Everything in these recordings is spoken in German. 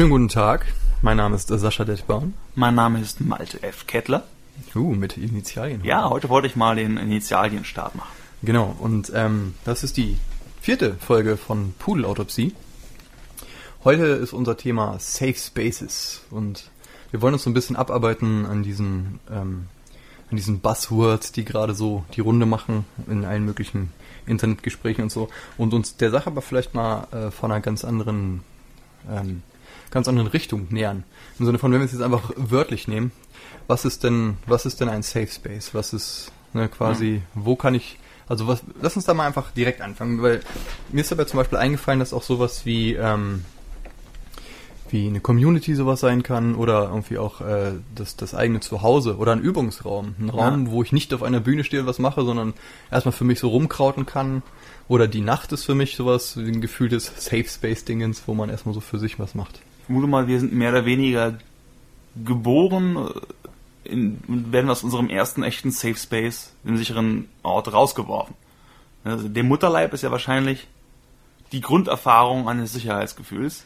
Schönen guten Tag. Mein Name ist Sascha Detbaum. Mein Name ist Malte F. Kettler. Uh, mit Initialien. Ja, heute wollte ich mal den Initialienstart machen. Genau, und ähm, das ist die vierte Folge von Pudelautopsie. Heute ist unser Thema Safe Spaces und wir wollen uns so ein bisschen abarbeiten an diesen, ähm, an diesen Buzzwords, die gerade so die Runde machen in allen möglichen Internetgesprächen und so und uns der Sache aber vielleicht mal äh, von einer ganz anderen ähm, ganz anderen Richtung nähern. Im Sinne von, wenn wir es jetzt einfach wörtlich nehmen, was ist denn, was ist denn ein Safe Space? Was ist ne, quasi, mhm. wo kann ich, also was, lass uns da mal einfach direkt anfangen, weil mir ist dabei zum Beispiel eingefallen, dass auch sowas wie, ähm, wie eine Community sowas sein kann oder irgendwie auch äh, das, das eigene Zuhause oder ein Übungsraum. Ein Raum, ja. wo ich nicht auf einer Bühne stehe und was mache, sondern erstmal für mich so rumkrauten kann. Oder die Nacht ist für mich sowas, ein Gefühl des Safe Space Dingens, wo man erstmal so für sich was macht vermute mal, wir sind mehr oder weniger geboren äh, in, und werden aus unserem ersten echten Safe Space, im sicheren Ort, rausgeworfen. Also der Mutterleib ist ja wahrscheinlich die Grunderfahrung eines Sicherheitsgefühls.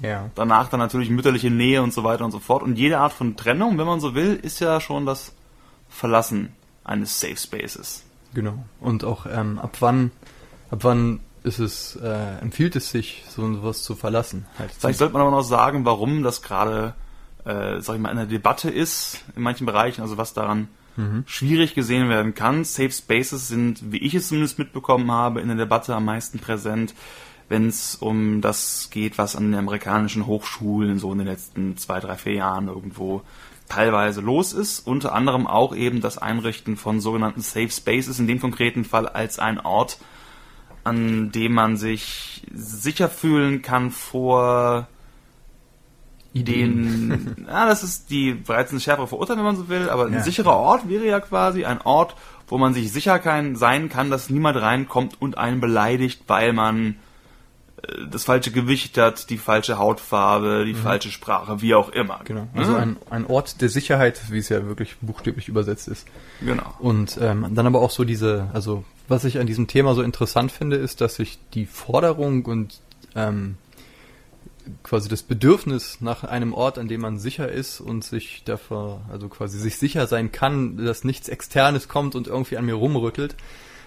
Ja. Danach dann natürlich mütterliche Nähe und so weiter und so fort. Und jede Art von Trennung, wenn man so will, ist ja schon das Verlassen eines Safe Spaces. Genau. Und auch ähm, ab wann, ab wann ist es, äh, empfiehlt es sich, so etwas zu verlassen. Halt. Vielleicht sollte man aber noch sagen, warum das gerade, äh, sag ich mal, eine Debatte ist in manchen Bereichen, also was daran mhm. schwierig gesehen werden kann. Safe Spaces sind, wie ich es zumindest mitbekommen habe, in der Debatte am meisten präsent, wenn es um das geht, was an den amerikanischen Hochschulen so in den letzten zwei, drei, vier Jahren irgendwo teilweise los ist. Unter anderem auch eben das Einrichten von sogenannten Safe Spaces, in dem konkreten Fall als ein Ort, an dem man sich sicher fühlen kann vor Ideen. ja, das ist die bereits eine schärfere Verurteilung, wenn man so will, aber ein ja. sicherer Ort wäre ja quasi ein Ort, wo man sich sicher kein, sein kann, dass niemand reinkommt und einen beleidigt, weil man äh, das falsche Gewicht hat, die falsche Hautfarbe, die mhm. falsche Sprache, wie auch immer. Genau. Also mhm. ein, ein Ort der Sicherheit, wie es ja wirklich buchstäblich übersetzt ist. Genau. Und ähm, dann aber auch so diese, also was ich an diesem Thema so interessant finde, ist, dass sich die Forderung und ähm, quasi das Bedürfnis nach einem Ort, an dem man sicher ist und sich dafür, also quasi sich sicher sein kann, dass nichts Externes kommt und irgendwie an mir rumrüttelt,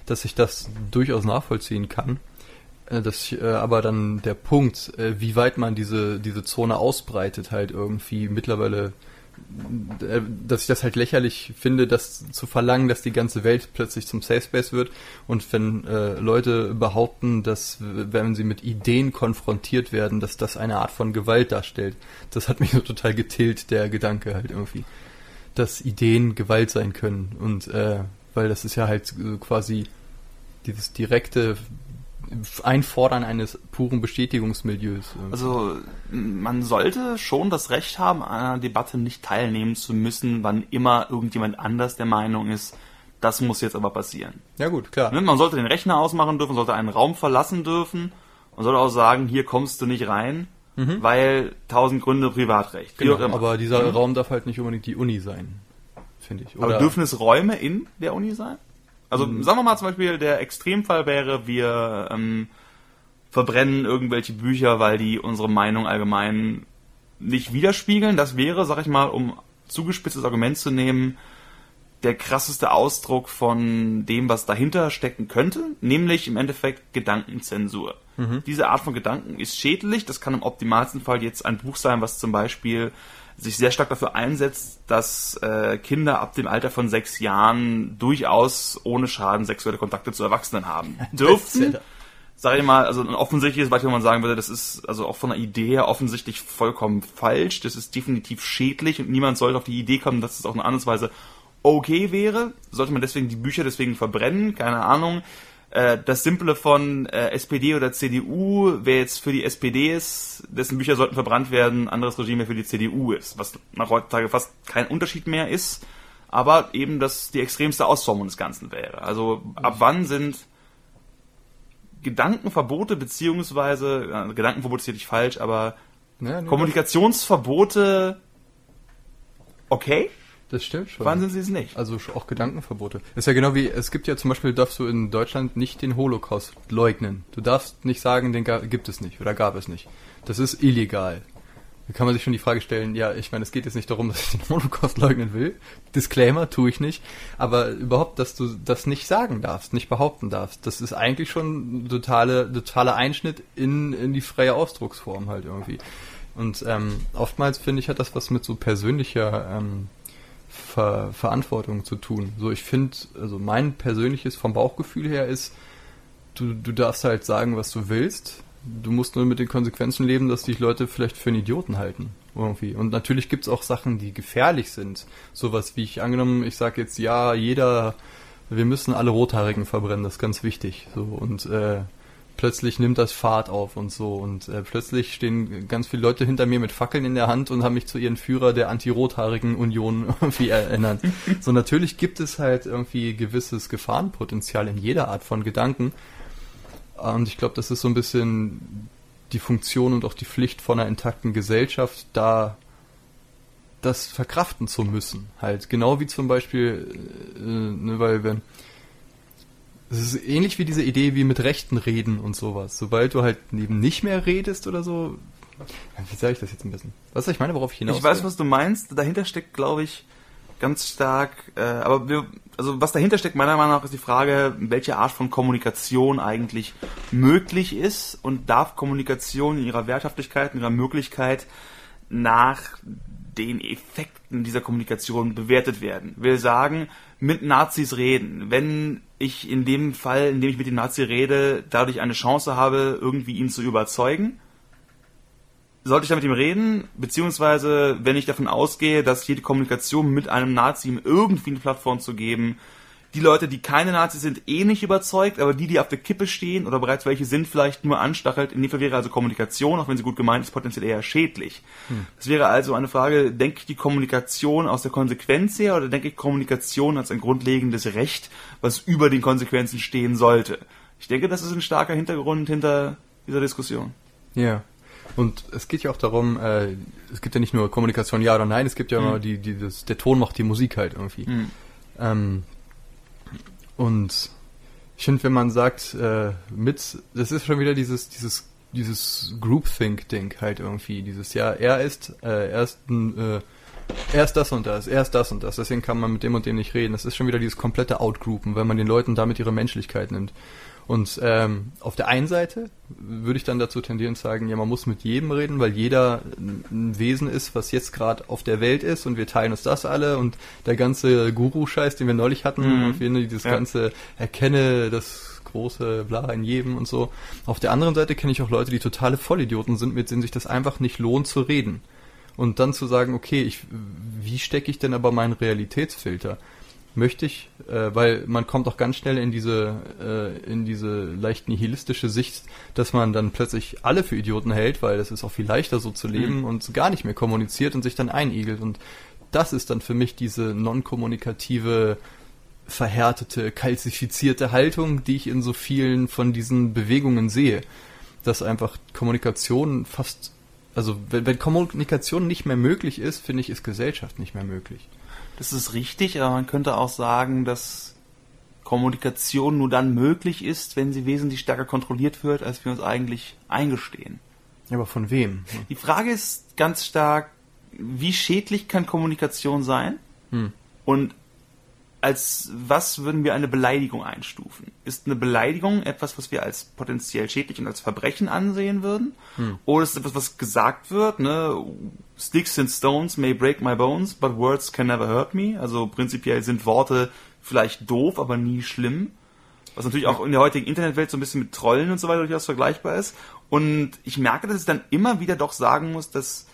dass ich das durchaus nachvollziehen kann. Äh, dass äh, aber dann der Punkt, äh, wie weit man diese, diese Zone ausbreitet, halt irgendwie mittlerweile dass ich das halt lächerlich finde, das zu verlangen, dass die ganze Welt plötzlich zum Safe Space wird. Und wenn äh, Leute behaupten, dass wenn sie mit Ideen konfrontiert werden, dass das eine Art von Gewalt darstellt, das hat mich so total getillt, der Gedanke halt irgendwie, dass Ideen Gewalt sein können. Und äh, weil das ist ja halt quasi dieses direkte Einfordern eines puren Bestätigungsmilieus. Also man sollte schon das Recht haben, an einer Debatte nicht teilnehmen zu müssen, wann immer irgendjemand anders der Meinung ist, das muss jetzt aber passieren. Ja gut, klar. Ne, man sollte den Rechner ausmachen dürfen, sollte einen Raum verlassen dürfen und sollte auch sagen, hier kommst du nicht rein, mhm. weil tausend Gründe Privatrecht. Genau, aber dieser mhm. Raum darf halt nicht unbedingt die Uni sein, finde ich. Oder aber dürfen es Räume in der Uni sein? Also mhm. sagen wir mal zum Beispiel, der Extremfall wäre, wir ähm, verbrennen irgendwelche Bücher, weil die unsere Meinung allgemein nicht widerspiegeln. Das wäre, sag ich mal, um zugespitztes Argument zu nehmen, der krasseste Ausdruck von dem, was dahinter stecken könnte, nämlich im Endeffekt Gedankenzensur. Mhm. Diese Art von Gedanken ist schädlich. Das kann im optimalsten Fall jetzt ein Buch sein, was zum Beispiel sich sehr stark dafür einsetzt, dass äh, Kinder ab dem Alter von sechs Jahren durchaus ohne Schaden sexuelle Kontakte zu Erwachsenen haben dürften. Sag ich mal, also ein offensichtliches Beispiel, wo man sagen würde, das ist also auch von der Idee her offensichtlich vollkommen falsch. Das ist definitiv schädlich und niemand sollte auf die Idee kommen, dass es das auf eine andere Weise okay wäre. Sollte man deswegen die Bücher deswegen verbrennen? Keine Ahnung. Äh, das Simple von äh, SPD oder CDU, wer jetzt für die SPD ist, dessen Bücher sollten verbrannt werden, anderes Regime für die CDU ist, was nach heutzutage fast kein Unterschied mehr ist, aber eben das die extremste Ausformung des Ganzen wäre. Also ab wann sind Gedankenverbote beziehungsweise äh, Gedankenverbot ist hier nicht falsch, aber ja, Kommunikationsverbote okay? Das stimmt schon. Wann sind sie es nicht? Also auch Gedankenverbote. Das ist ja genau wie, es gibt ja zum Beispiel, darfst du in Deutschland nicht den Holocaust leugnen. Du darfst nicht sagen, den gibt es nicht oder gab es nicht. Das ist illegal. Da kann man sich schon die Frage stellen, ja, ich meine, es geht jetzt nicht darum, dass ich den Holocaust leugnen will. Disclaimer, tue ich nicht. Aber überhaupt, dass du das nicht sagen darfst, nicht behaupten darfst, das ist eigentlich schon ein totale, totaler Einschnitt in, in die freie Ausdrucksform halt irgendwie. Und ähm, oftmals finde ich, hat das was mit so persönlicher ähm, Ver Verantwortung zu tun. So, ich finde, also mein persönliches vom Bauchgefühl her ist, du, du darfst halt sagen, was du willst. Du musst nur mit den Konsequenzen leben, dass dich Leute vielleicht für einen Idioten halten. Irgendwie. Und natürlich gibt es auch Sachen, die gefährlich sind. Sowas wie ich angenommen, ich sage jetzt, ja, jeder, wir müssen alle Rothaarigen verbrennen, das ist ganz wichtig. So, und äh, plötzlich nimmt das Fahrt auf und so. Und äh, plötzlich stehen ganz viele Leute hinter mir mit Fackeln in der Hand und haben mich zu ihren Führer der anti-rothaarigen Union irgendwie erinnert. so natürlich gibt es halt irgendwie gewisses Gefahrenpotenzial in jeder Art von Gedanken. Und ich glaube, das ist so ein bisschen die Funktion und auch die Pflicht von einer intakten Gesellschaft, da das verkraften zu müssen. Halt genau wie zum Beispiel, äh, ne, weil wenn es ist ähnlich wie diese Idee wie mit Rechten reden und sowas. Sobald du halt eben nicht mehr redest oder so. Wie sage ich das jetzt ein bisschen? Was ich meine, worauf ich hinaus Ich weiß, was du meinst. Dahinter steckt, glaube ich, ganz stark, äh, aber wir, also was dahinter steckt, meiner Meinung nach, ist die Frage, welche Art von Kommunikation eigentlich möglich ist und darf Kommunikation in ihrer Werthaftigkeit, in ihrer Möglichkeit nach den Effekten dieser Kommunikation bewertet werden. Wir sagen, mit Nazis reden. Wenn ich in dem Fall, in dem ich mit dem Nazi rede, dadurch eine Chance habe, irgendwie ihn zu überzeugen, sollte ich da mit ihm reden, beziehungsweise wenn ich davon ausgehe, dass jede Kommunikation mit einem Nazi ihm irgendwie eine Plattform zu geben, die Leute, die keine Nazis sind, eh nicht überzeugt, aber die, die auf der Kippe stehen oder bereits welche sind, vielleicht nur anstachelt. In dem Fall wäre also Kommunikation, auch wenn sie gut gemeint ist, potenziell eher schädlich. Hm. Das wäre also eine Frage, denke ich die Kommunikation aus der Konsequenz her oder denke ich Kommunikation als ein grundlegendes Recht, was über den Konsequenzen stehen sollte? Ich denke, das ist ein starker Hintergrund hinter dieser Diskussion. Ja. Und es geht ja auch darum, äh, es gibt ja nicht nur Kommunikation ja oder nein, es gibt ja hm. immer die, die das, der Ton macht die Musik halt irgendwie. Hm. Ähm, und ich finde, wenn man sagt, äh, mit, das ist schon wieder dieses, dieses, dieses Groupthink-Ding halt irgendwie. Dieses, ja, er ist, äh, er ist ein, äh, er ist das und das, er ist das und das, deswegen kann man mit dem und dem nicht reden. Das ist schon wieder dieses komplette Outgroupen, wenn man den Leuten damit ihre Menschlichkeit nimmt. Und ähm, auf der einen Seite würde ich dann dazu tendieren zu sagen, ja, man muss mit jedem reden, weil jeder ein Wesen ist, was jetzt gerade auf der Welt ist und wir teilen uns das alle und der ganze Guru-Scheiß, den wir neulich hatten, mhm. und wir, dieses ja. ganze Erkenne das große Bla in jedem und so. Auf der anderen Seite kenne ich auch Leute, die totale Vollidioten sind, mit denen sich das einfach nicht lohnt zu reden. Und dann zu sagen, okay, ich, wie stecke ich denn aber meinen Realitätsfilter? Möchte ich, äh, weil man kommt auch ganz schnell in diese äh, in diese leicht nihilistische Sicht, dass man dann plötzlich alle für Idioten hält, weil es ist auch viel leichter so zu leben mhm. und gar nicht mehr kommuniziert und sich dann einigelt und das ist dann für mich diese non-kommunikative verhärtete, kalzifizierte Haltung, die ich in so vielen von diesen Bewegungen sehe, dass einfach Kommunikation fast also wenn, wenn Kommunikation nicht mehr möglich ist, finde ich, ist Gesellschaft nicht mehr möglich. Das ist richtig, aber man könnte auch sagen, dass Kommunikation nur dann möglich ist, wenn sie wesentlich stärker kontrolliert wird, als wir uns eigentlich eingestehen. Ja, aber von wem? Die Frage ist ganz stark, wie schädlich kann Kommunikation sein? Hm. Und als was würden wir eine Beleidigung einstufen? Ist eine Beleidigung etwas, was wir als potenziell schädlich und als Verbrechen ansehen würden? Hm. Oder ist es etwas, was gesagt wird, ne? Sticks and stones may break my bones, but words can never hurt me. Also prinzipiell sind Worte vielleicht doof, aber nie schlimm. Was natürlich auch in der heutigen Internetwelt so ein bisschen mit Trollen und so weiter durchaus vergleichbar ist. Und ich merke, dass ich dann immer wieder doch sagen muss, dass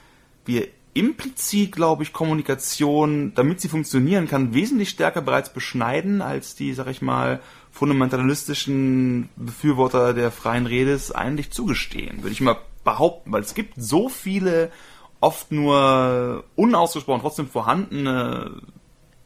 wir implizit, glaube ich, Kommunikation, damit sie funktionieren kann, wesentlich stärker bereits beschneiden, als die, sag ich mal, fundamentalistischen Befürworter der freien Rede es eigentlich zugestehen, würde ich mal behaupten, weil es gibt so viele oft nur unausgesprochen trotzdem vorhandene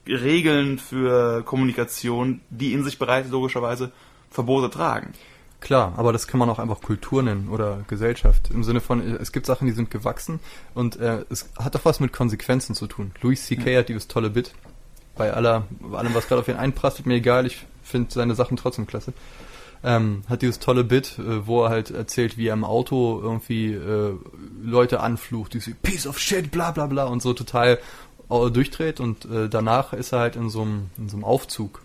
Regeln für Kommunikation, die in sich bereits logischerweise Verbote tragen. Klar, aber das kann man auch einfach Kultur nennen oder Gesellschaft. Im Sinne von, es gibt Sachen, die sind gewachsen und äh, es hat doch was mit Konsequenzen zu tun. Louis C.K. Ja. hat dieses tolle Bit. Bei aller, allem, was gerade auf ihn einprasselt, mir egal, ich finde seine Sachen trotzdem klasse. ähm, hat dieses tolle Bit, äh, wo er halt erzählt, wie er im Auto irgendwie äh, Leute anflucht, diese Piece of Shit, bla bla bla und so total äh, durchdreht und äh, danach ist er halt in so einem Aufzug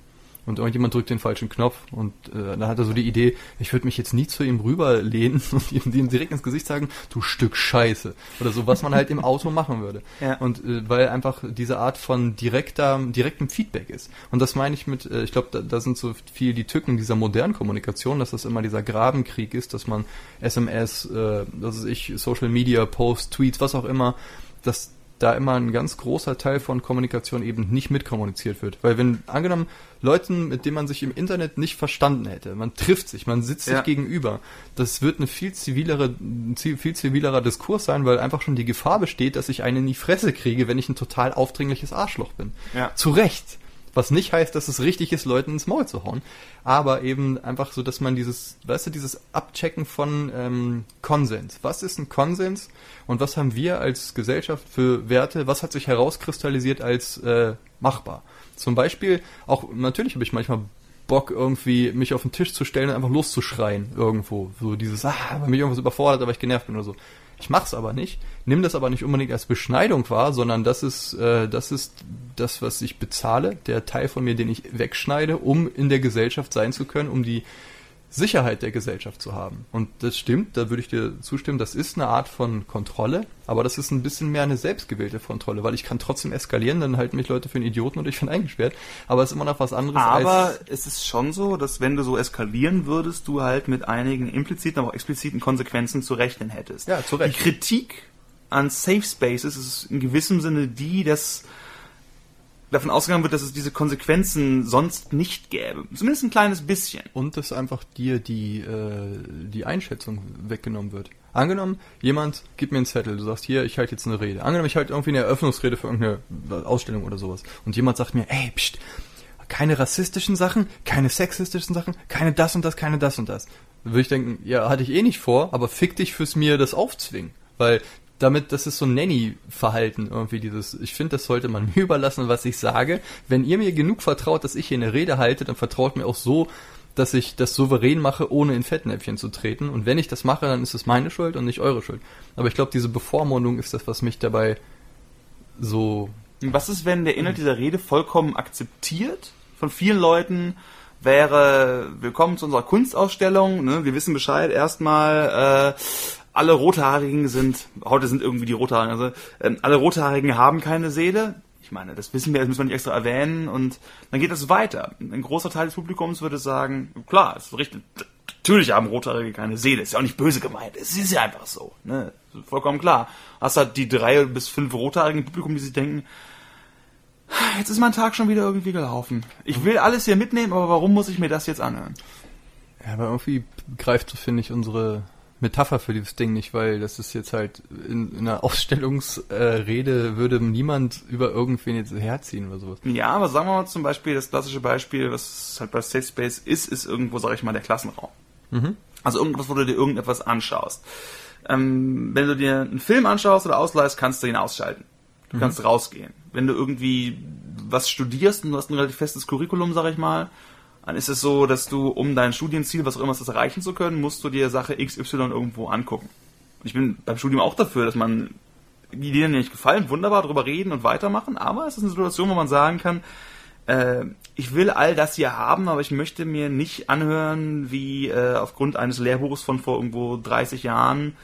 und irgendjemand drückt den falschen Knopf und äh, dann hat er so die Idee, ich würde mich jetzt nie zu ihm rüberlehnen und ihm, ihm direkt ins Gesicht sagen, du Stück Scheiße oder so, was man halt im Auto machen würde. Ja. Und äh, weil einfach diese Art von direkter, direktem Feedback ist. Und das meine ich mit, äh, ich glaube, da, da sind so viel die Tücken dieser modernen Kommunikation, dass das immer dieser Grabenkrieg ist, dass man SMS, äh, das ist ich, Social Media, Posts, Tweets, was auch immer, dass da immer ein ganz großer Teil von Kommunikation eben nicht mitkommuniziert wird. Weil wenn, angenommen, Leuten, mit denen man sich im Internet nicht verstanden hätte, man trifft sich, man sitzt ja. sich gegenüber, das wird eine viel zivilere, viel zivilerer Diskurs sein, weil einfach schon die Gefahr besteht, dass ich einen in die Fresse kriege, wenn ich ein total aufdringliches Arschloch bin. Ja. Zu Recht. Was nicht heißt, dass es richtig ist, Leuten ins Maul zu hauen. Aber eben einfach so, dass man dieses, weißt du, dieses Abchecken von ähm, Konsens. Was ist ein Konsens und was haben wir als Gesellschaft für Werte? Was hat sich herauskristallisiert als äh, machbar? Zum Beispiel, auch natürlich habe ich manchmal Bock, irgendwie mich auf den Tisch zu stellen und einfach loszuschreien irgendwo. So dieses, ah, weil mich irgendwas überfordert, aber ich genervt bin oder so. Ich mach's aber nicht, nimm das aber nicht unbedingt als Beschneidung wahr, sondern das ist, äh, das ist das, was ich bezahle, der Teil von mir, den ich wegschneide, um in der Gesellschaft sein zu können, um die Sicherheit der Gesellschaft zu haben. Und das stimmt, da würde ich dir zustimmen, das ist eine Art von Kontrolle, aber das ist ein bisschen mehr eine selbstgewählte Kontrolle, weil ich kann trotzdem eskalieren, dann halten mich Leute für einen Idioten und ich bin eingesperrt, aber es ist immer noch was anderes aber es ist schon so, dass wenn du so eskalieren würdest, du halt mit einigen impliziten, aber auch expliziten Konsequenzen zu rechnen hättest. Ja, zu Recht. Die Kritik an Safe Spaces ist in gewissem Sinne die, dass davon ausgegangen wird, dass es diese Konsequenzen sonst nicht gäbe. Zumindest ein kleines bisschen. Und dass einfach dir die, äh, die Einschätzung weggenommen wird. Angenommen, jemand gibt mir einen Zettel, du sagst hier, ich halte jetzt eine Rede. Angenommen, ich halte irgendwie eine Eröffnungsrede für irgendeine Ausstellung oder sowas. Und jemand sagt mir, ey, pst, keine rassistischen Sachen, keine sexistischen Sachen, keine das und das, keine das und das. Würde ich denken, ja, hatte ich eh nicht vor, aber fick dich fürs mir das aufzwingen. Weil damit, das ist so ein Nanny-Verhalten irgendwie dieses, ich finde, das sollte man mir überlassen, was ich sage. Wenn ihr mir genug vertraut, dass ich hier eine Rede halte, dann vertraut mir auch so, dass ich das souverän mache, ohne in Fettnäpfchen zu treten. Und wenn ich das mache, dann ist es meine Schuld und nicht eure Schuld. Aber ich glaube, diese Bevormundung ist das, was mich dabei so. Was ist, wenn der Inhalt dieser Rede vollkommen akzeptiert von vielen Leuten wäre, willkommen zu unserer Kunstausstellung, ne? wir wissen Bescheid, erstmal, äh, alle Rothaarigen sind, heute sind irgendwie die Rothaarigen, also ähm, alle Rothaarigen haben keine Seele. Ich meine, das wissen wir, das müssen wir nicht extra erwähnen und dann geht es weiter. Ein großer Teil des Publikums würde sagen, klar, es ist richtig, natürlich haben Rothaarige keine Seele, ist ja auch nicht böse gemeint, es ist ja einfach so, ne? Vollkommen klar. Hast halt die drei bis fünf Rothaarigen im Publikum, die sich denken, jetzt ist mein Tag schon wieder irgendwie gelaufen. Ich will alles hier mitnehmen, aber warum muss ich mir das jetzt anhören? Ja, aber irgendwie greift, finde ich, unsere Metapher für dieses Ding nicht, weil das ist jetzt halt in, in einer Ausstellungsrede äh, würde niemand über irgendwen jetzt herziehen oder sowas. Ja, aber sagen wir mal zum Beispiel, das klassische Beispiel, was halt bei Safe Space ist, ist irgendwo, sag ich mal, der Klassenraum. Mhm. Also irgendwas, wo du dir irgendetwas anschaust. Ähm, wenn du dir einen Film anschaust oder ausleihst, kannst du ihn ausschalten. Du mhm. kannst rausgehen. Wenn du irgendwie was studierst und du hast ein relativ festes Curriculum, sag ich mal, dann ist es so, dass du, um dein Studienziel, was auch immer das erreichen zu können, musst du dir Sache XY irgendwo angucken. Und ich bin beim Studium auch dafür, dass man die Ideen nicht gefallen, wunderbar darüber reden und weitermachen, aber es ist eine Situation, wo man sagen kann, äh, ich will all das hier haben, aber ich möchte mir nicht anhören, wie äh, aufgrund eines Lehrbuchs von vor irgendwo 30 Jahren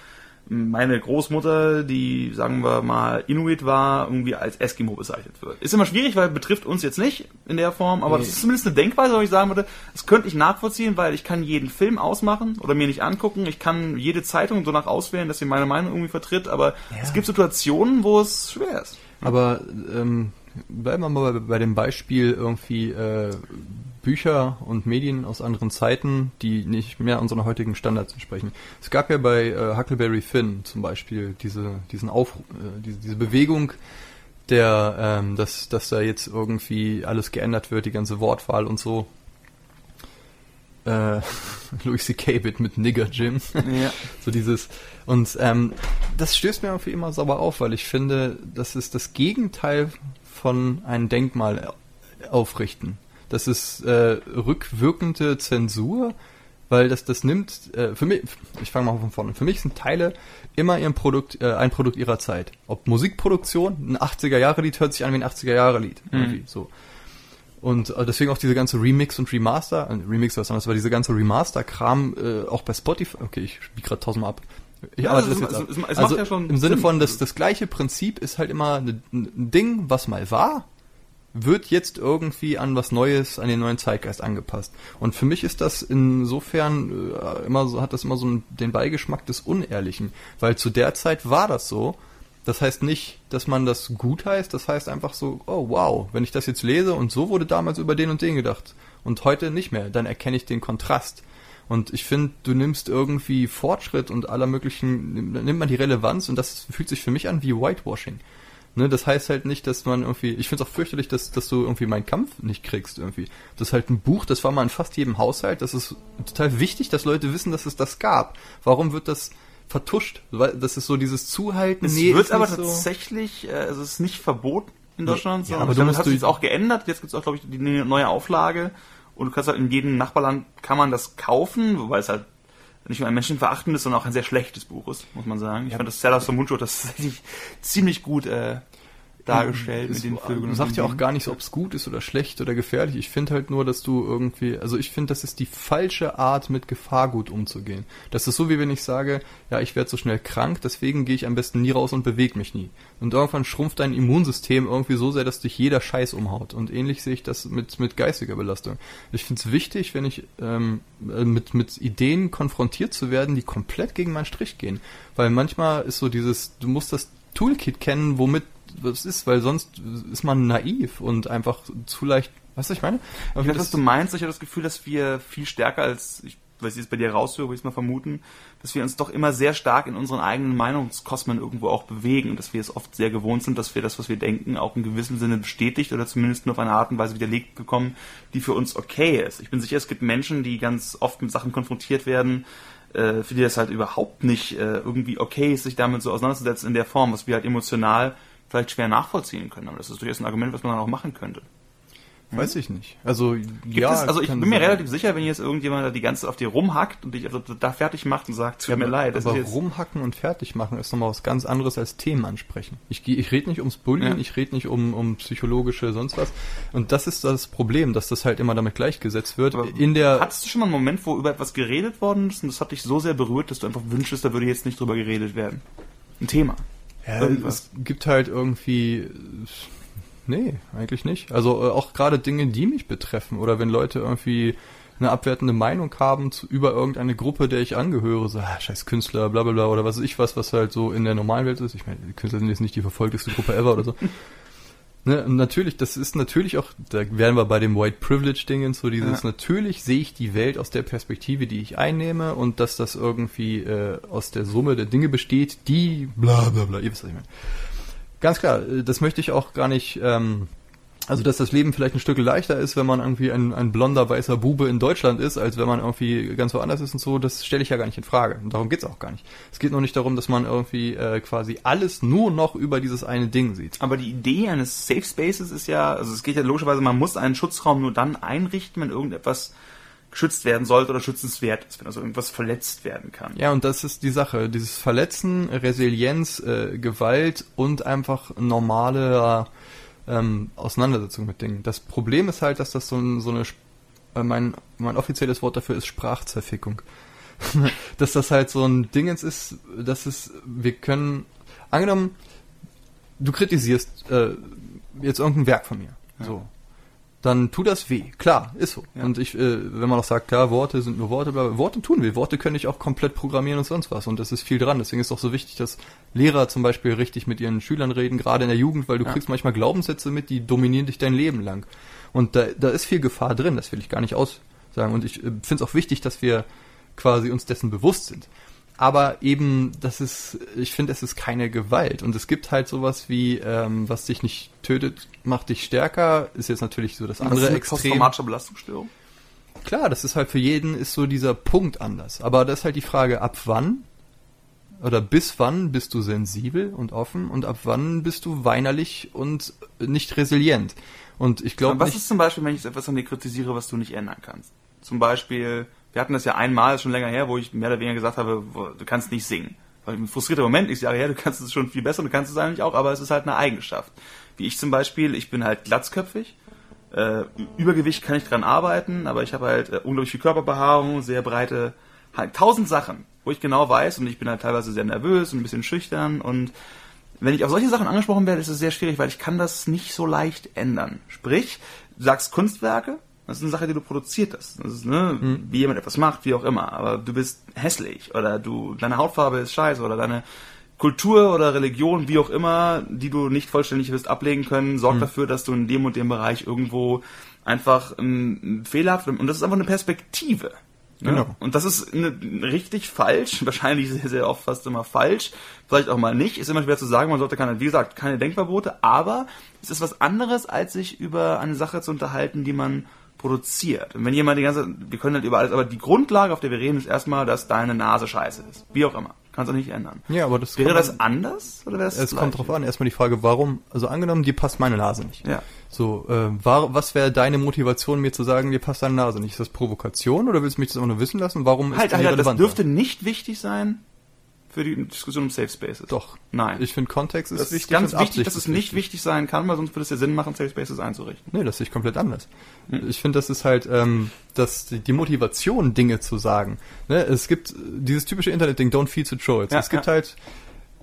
meine Großmutter, die, sagen wir mal, Inuit war, irgendwie als Eskimo bezeichnet wird. Ist immer schwierig, weil betrifft uns jetzt nicht in der Form, aber nee. das ist zumindest eine Denkweise, wo ich sagen würde, das könnte ich nachvollziehen, weil ich kann jeden Film ausmachen oder mir nicht angucken. Ich kann jede Zeitung so nach auswählen, dass sie meine Meinung irgendwie vertritt, aber ja. es gibt Situationen, wo es schwer ist. Aber ähm, bleiben wir mal bei, bei dem Beispiel irgendwie äh, Bücher und Medien aus anderen Zeiten, die nicht mehr unseren heutigen Standards entsprechen. Es gab ja bei äh, Huckleberry Finn zum Beispiel diese, diesen Aufruf, äh, diese, diese Bewegung, der, ähm, dass, dass da jetzt irgendwie alles geändert wird, die ganze Wortwahl und so. Äh, Louis C.K. Bit mit Nigger Jim. Ja. so dieses. Und ähm, das stößt mir irgendwie immer sauber auf, weil ich finde, das ist das Gegenteil von einem Denkmal aufrichten. Das ist äh, rückwirkende Zensur, weil das das nimmt äh, für mich ich fange mal von vorne für mich sind Teile immer ihr Produkt äh, ein Produkt ihrer Zeit. Ob Musikproduktion ein 80er Jahre Lied hört sich an wie ein 80er Jahre Lied mhm. irgendwie so. Und äh, deswegen auch diese ganze Remix und Remaster äh, Remix was anderes aber diese ganze Remaster Kram äh, auch bei Spotify okay ich spiele gerade tausendmal ab. Ich ja, arbeite das jetzt ab. Es, es also ja im Sinne von das das gleiche Prinzip ist halt immer ein, ein Ding was mal war wird jetzt irgendwie an was Neues, an den neuen Zeitgeist angepasst. Und für mich ist das insofern äh, immer so, hat das immer so einen, den Beigeschmack des Unehrlichen, weil zu der Zeit war das so. Das heißt nicht, dass man das gut heißt, das heißt einfach so, oh wow, wenn ich das jetzt lese und so wurde damals über den und den gedacht und heute nicht mehr, dann erkenne ich den Kontrast. Und ich finde, du nimmst irgendwie Fortschritt und aller möglichen, nimmt man die Relevanz und das fühlt sich für mich an wie Whitewashing. Ne, das heißt halt nicht, dass man irgendwie, ich finde es auch fürchterlich, dass, dass du irgendwie meinen Kampf nicht kriegst irgendwie. Das ist halt ein Buch, das war mal in fast jedem Haushalt, das ist total wichtig, dass Leute wissen, dass es das gab. Warum wird das vertuscht? Weil das ist so dieses Zuhalten. Es nee, wird aber tatsächlich, äh, also es ist nicht verboten in Deutschland, ja, aber du hast es auch geändert. Jetzt gibt es auch, glaube ich, die neue Auflage und du kannst halt in jedem Nachbarland kann man das kaufen, weil es halt nicht nur ein menschenverachtendes, sondern auch ein sehr schlechtes Buch ist, muss man sagen. Ich ja. fand das Sellers vom Mundschutz, das ist ziemlich gut äh, dargestellt mit den Vögeln. Du sagst ja auch gar nicht ob es gut ist oder schlecht oder gefährlich. Ich finde halt nur, dass du irgendwie, also ich finde, das ist die falsche Art, mit Gefahrgut umzugehen. Das ist so, wie wenn ich sage, ja, ich werde so schnell krank, deswegen gehe ich am besten nie raus und bewege mich nie. Und irgendwann schrumpft dein Immunsystem irgendwie so sehr, dass dich jeder Scheiß umhaut. Und ähnlich sehe ich das mit, mit geistiger Belastung. Ich finde es wichtig, wenn ich ähm, äh, mit, mit Ideen konfrontiert zu werden, die komplett gegen meinen Strich gehen. Weil manchmal ist so dieses, du musst das Toolkit kennen, womit was ist, weil sonst ist man naiv und einfach zu leicht, weißt du, ich meine? Ich weiß, was du meinst. Ich habe das Gefühl, dass wir viel stärker als, ich weiß jetzt bei dir raushöre, würde ich es mal vermuten, dass wir uns doch immer sehr stark in unseren eigenen Meinungskosmen irgendwo auch bewegen und dass wir es oft sehr gewohnt sind, dass wir das, was wir denken, auch in gewissem Sinne bestätigt oder zumindest nur auf eine Art und Weise widerlegt bekommen, die für uns okay ist. Ich bin sicher, es gibt Menschen, die ganz oft mit Sachen konfrontiert werden, äh, für die das halt überhaupt nicht äh, irgendwie okay ist, sich damit so auseinanderzusetzen in der Form, was wir halt emotional vielleicht schwer nachvollziehen können. Aber das ist durchaus ein Argument, was man dann auch machen könnte. Weiß ich nicht. Also, Gibt ja. Es, also, ich bin mir sein. relativ sicher, wenn jetzt irgendjemand da die ganze auf dir rumhackt und dich also da fertig macht und sagt, tut ja, mir leid. Das aber rumhacken und fertig machen ist nochmal was ganz anderes als Themen ansprechen. Ich, ich rede nicht ums Bullying, ja. ich rede nicht um, um psychologische sonst was. Und das ist das Problem, dass das halt immer damit gleichgesetzt wird. Aber in der. Hattest du schon mal einen Moment, wo über etwas geredet worden ist und das hat dich so sehr berührt, dass du einfach wünschst, da würde jetzt nicht drüber geredet werden? Ein Thema. Ja, Irgendwas. es gibt halt irgendwie. Nee, eigentlich nicht. Also äh, auch gerade Dinge, die mich betreffen oder wenn Leute irgendwie eine abwertende Meinung haben zu, über irgendeine Gruppe, der ich angehöre, so, ah, scheiß Künstler, bla bla bla, oder was weiß ich was, was halt so in der normalen Welt ist. Ich meine, Künstler sind jetzt nicht die verfolgteste Gruppe ever oder so. Ne, natürlich, das ist natürlich auch, da wären wir bei dem White Privilege Dingen, so dieses, ja. natürlich sehe ich die Welt aus der Perspektive, die ich einnehme und dass das irgendwie äh, aus der Summe der Dinge besteht, die bla bla bla, ihr wisst, was ich meine. Ganz klar, äh, das möchte ich auch gar nicht ähm, also, dass das Leben vielleicht ein Stück leichter ist, wenn man irgendwie ein, ein blonder, weißer Bube in Deutschland ist, als wenn man irgendwie ganz woanders ist und so, das stelle ich ja gar nicht in Frage. Und darum geht's auch gar nicht. Es geht nur nicht darum, dass man irgendwie äh, quasi alles nur noch über dieses eine Ding sieht. Aber die Idee eines Safe Spaces ist ja, also es geht ja logischerweise, man muss einen Schutzraum nur dann einrichten, wenn irgendetwas geschützt werden sollte oder schützenswert ist, wenn also irgendwas verletzt werden kann. Ja, und das ist die Sache. Dieses Verletzen, Resilienz, äh, Gewalt und einfach normale ähm, Auseinandersetzung mit Dingen. Das Problem ist halt, dass das so, ein, so eine, äh, mein, mein offizielles Wort dafür ist Sprachzerfickung. dass das halt so ein Dingens ist, dass es, wir können, angenommen, du kritisierst äh, jetzt irgendein Werk von mir. Ja. So dann tut das weh. Klar, ist so. Ja. Und ich, äh, wenn man auch sagt, klar, Worte sind nur Worte, bla, Worte tun weh. Worte können ich auch komplett programmieren und sonst was. Und das ist viel dran. Deswegen ist auch so wichtig, dass Lehrer zum Beispiel richtig mit ihren Schülern reden, gerade in der Jugend, weil du ja. kriegst manchmal Glaubenssätze mit, die dominieren dich dein Leben lang. Und da, da ist viel Gefahr drin, das will ich gar nicht aussagen. Und ich äh, finde es auch wichtig, dass wir quasi uns dessen bewusst sind aber eben, das ist, ich finde, es ist keine Gewalt. Und es gibt halt sowas wie, ähm, was dich nicht tötet, macht dich stärker, ist jetzt natürlich so das andere das Extrem. Posttraumatische Belastungsstörung? Klar, das ist halt für jeden ist so dieser Punkt anders. Aber das ist halt die Frage, ab wann oder bis wann bist du sensibel und offen und ab wann bist du weinerlich und nicht resilient. Und ich glaube. Was ist zum Beispiel, wenn ich etwas an dir kritisiere, was du nicht ändern kannst? Zum Beispiel, Wir hatten das ja einmal schon länger her, wo ich mehr oder weniger gesagt habe, du kannst nicht singen. Ein frustrierter Moment, ich sage, ja, du kannst es schon viel besser, du kannst es eigentlich auch, aber es ist halt eine Eigenschaft. Wie ich zum Beispiel, ich bin halt glatzköpfig, äh, Übergewicht kann ich dran arbeiten, aber ich habe halt äh, unglaublich viel Körperbehaarung, sehr breite, halt tausend Sachen, wo ich genau weiß und ich bin halt teilweise sehr nervös und ein bisschen schüchtern und wenn ich auf solche Sachen angesprochen werde, ist es sehr schwierig, weil ich kann das nicht so leicht ändern. Sprich, du sagst Kunstwerke, das ist eine Sache, die du produziert hast. Das ist, ne, mhm. wie jemand etwas macht, wie auch immer. Aber du bist hässlich oder du, deine Hautfarbe ist scheiße oder deine Kultur oder Religion, wie auch immer, die du nicht vollständig wirst ablegen können, sorgt mhm. dafür, dass du in dem und dem Bereich irgendwo einfach ähm, fehlerhaft und das ist einfach eine Perspektive. Ne? Genau. Und das ist eine, richtig falsch, wahrscheinlich sehr, sehr oft fast immer falsch, vielleicht auch mal nicht, ist immer schwer zu sagen, man sollte keine, wie gesagt, keine Denkverbote, aber es ist was anderes, als sich über eine Sache zu unterhalten, die man produziert. Und wenn jemand die ganze, wir können halt über alles, aber die Grundlage, auf der wir reden, ist erstmal, dass deine Nase scheiße ist. Wie auch immer. Kannst du nicht ändern. Ja, aber das Wäre das anders? Oder wäre es Es kommt drauf an. Erstmal die Frage, warum, also angenommen, dir passt meine Nase nicht. Ja. So, äh, war, was wäre deine Motivation, mir zu sagen, dir passt deine Nase nicht? Ist das Provokation oder willst du mich das auch nur wissen lassen? Warum halt, ist das halt, relevant? Das dürfte nicht wichtig sein, für die Diskussion um Safe Spaces. Doch. Nein. Ich finde Kontext ist das wichtig. Ganz wichtig, dass es nicht wichtig sein kann, weil sonst würde es ja Sinn machen, Safe Spaces einzurichten. Nee, das sehe ich komplett anders. Hm. Ich finde, das ist halt ähm, das, die Motivation, Dinge zu sagen. Ne? Es gibt dieses typische Internet-Ding, don't feed to trolls. Ja, es gibt ja. halt,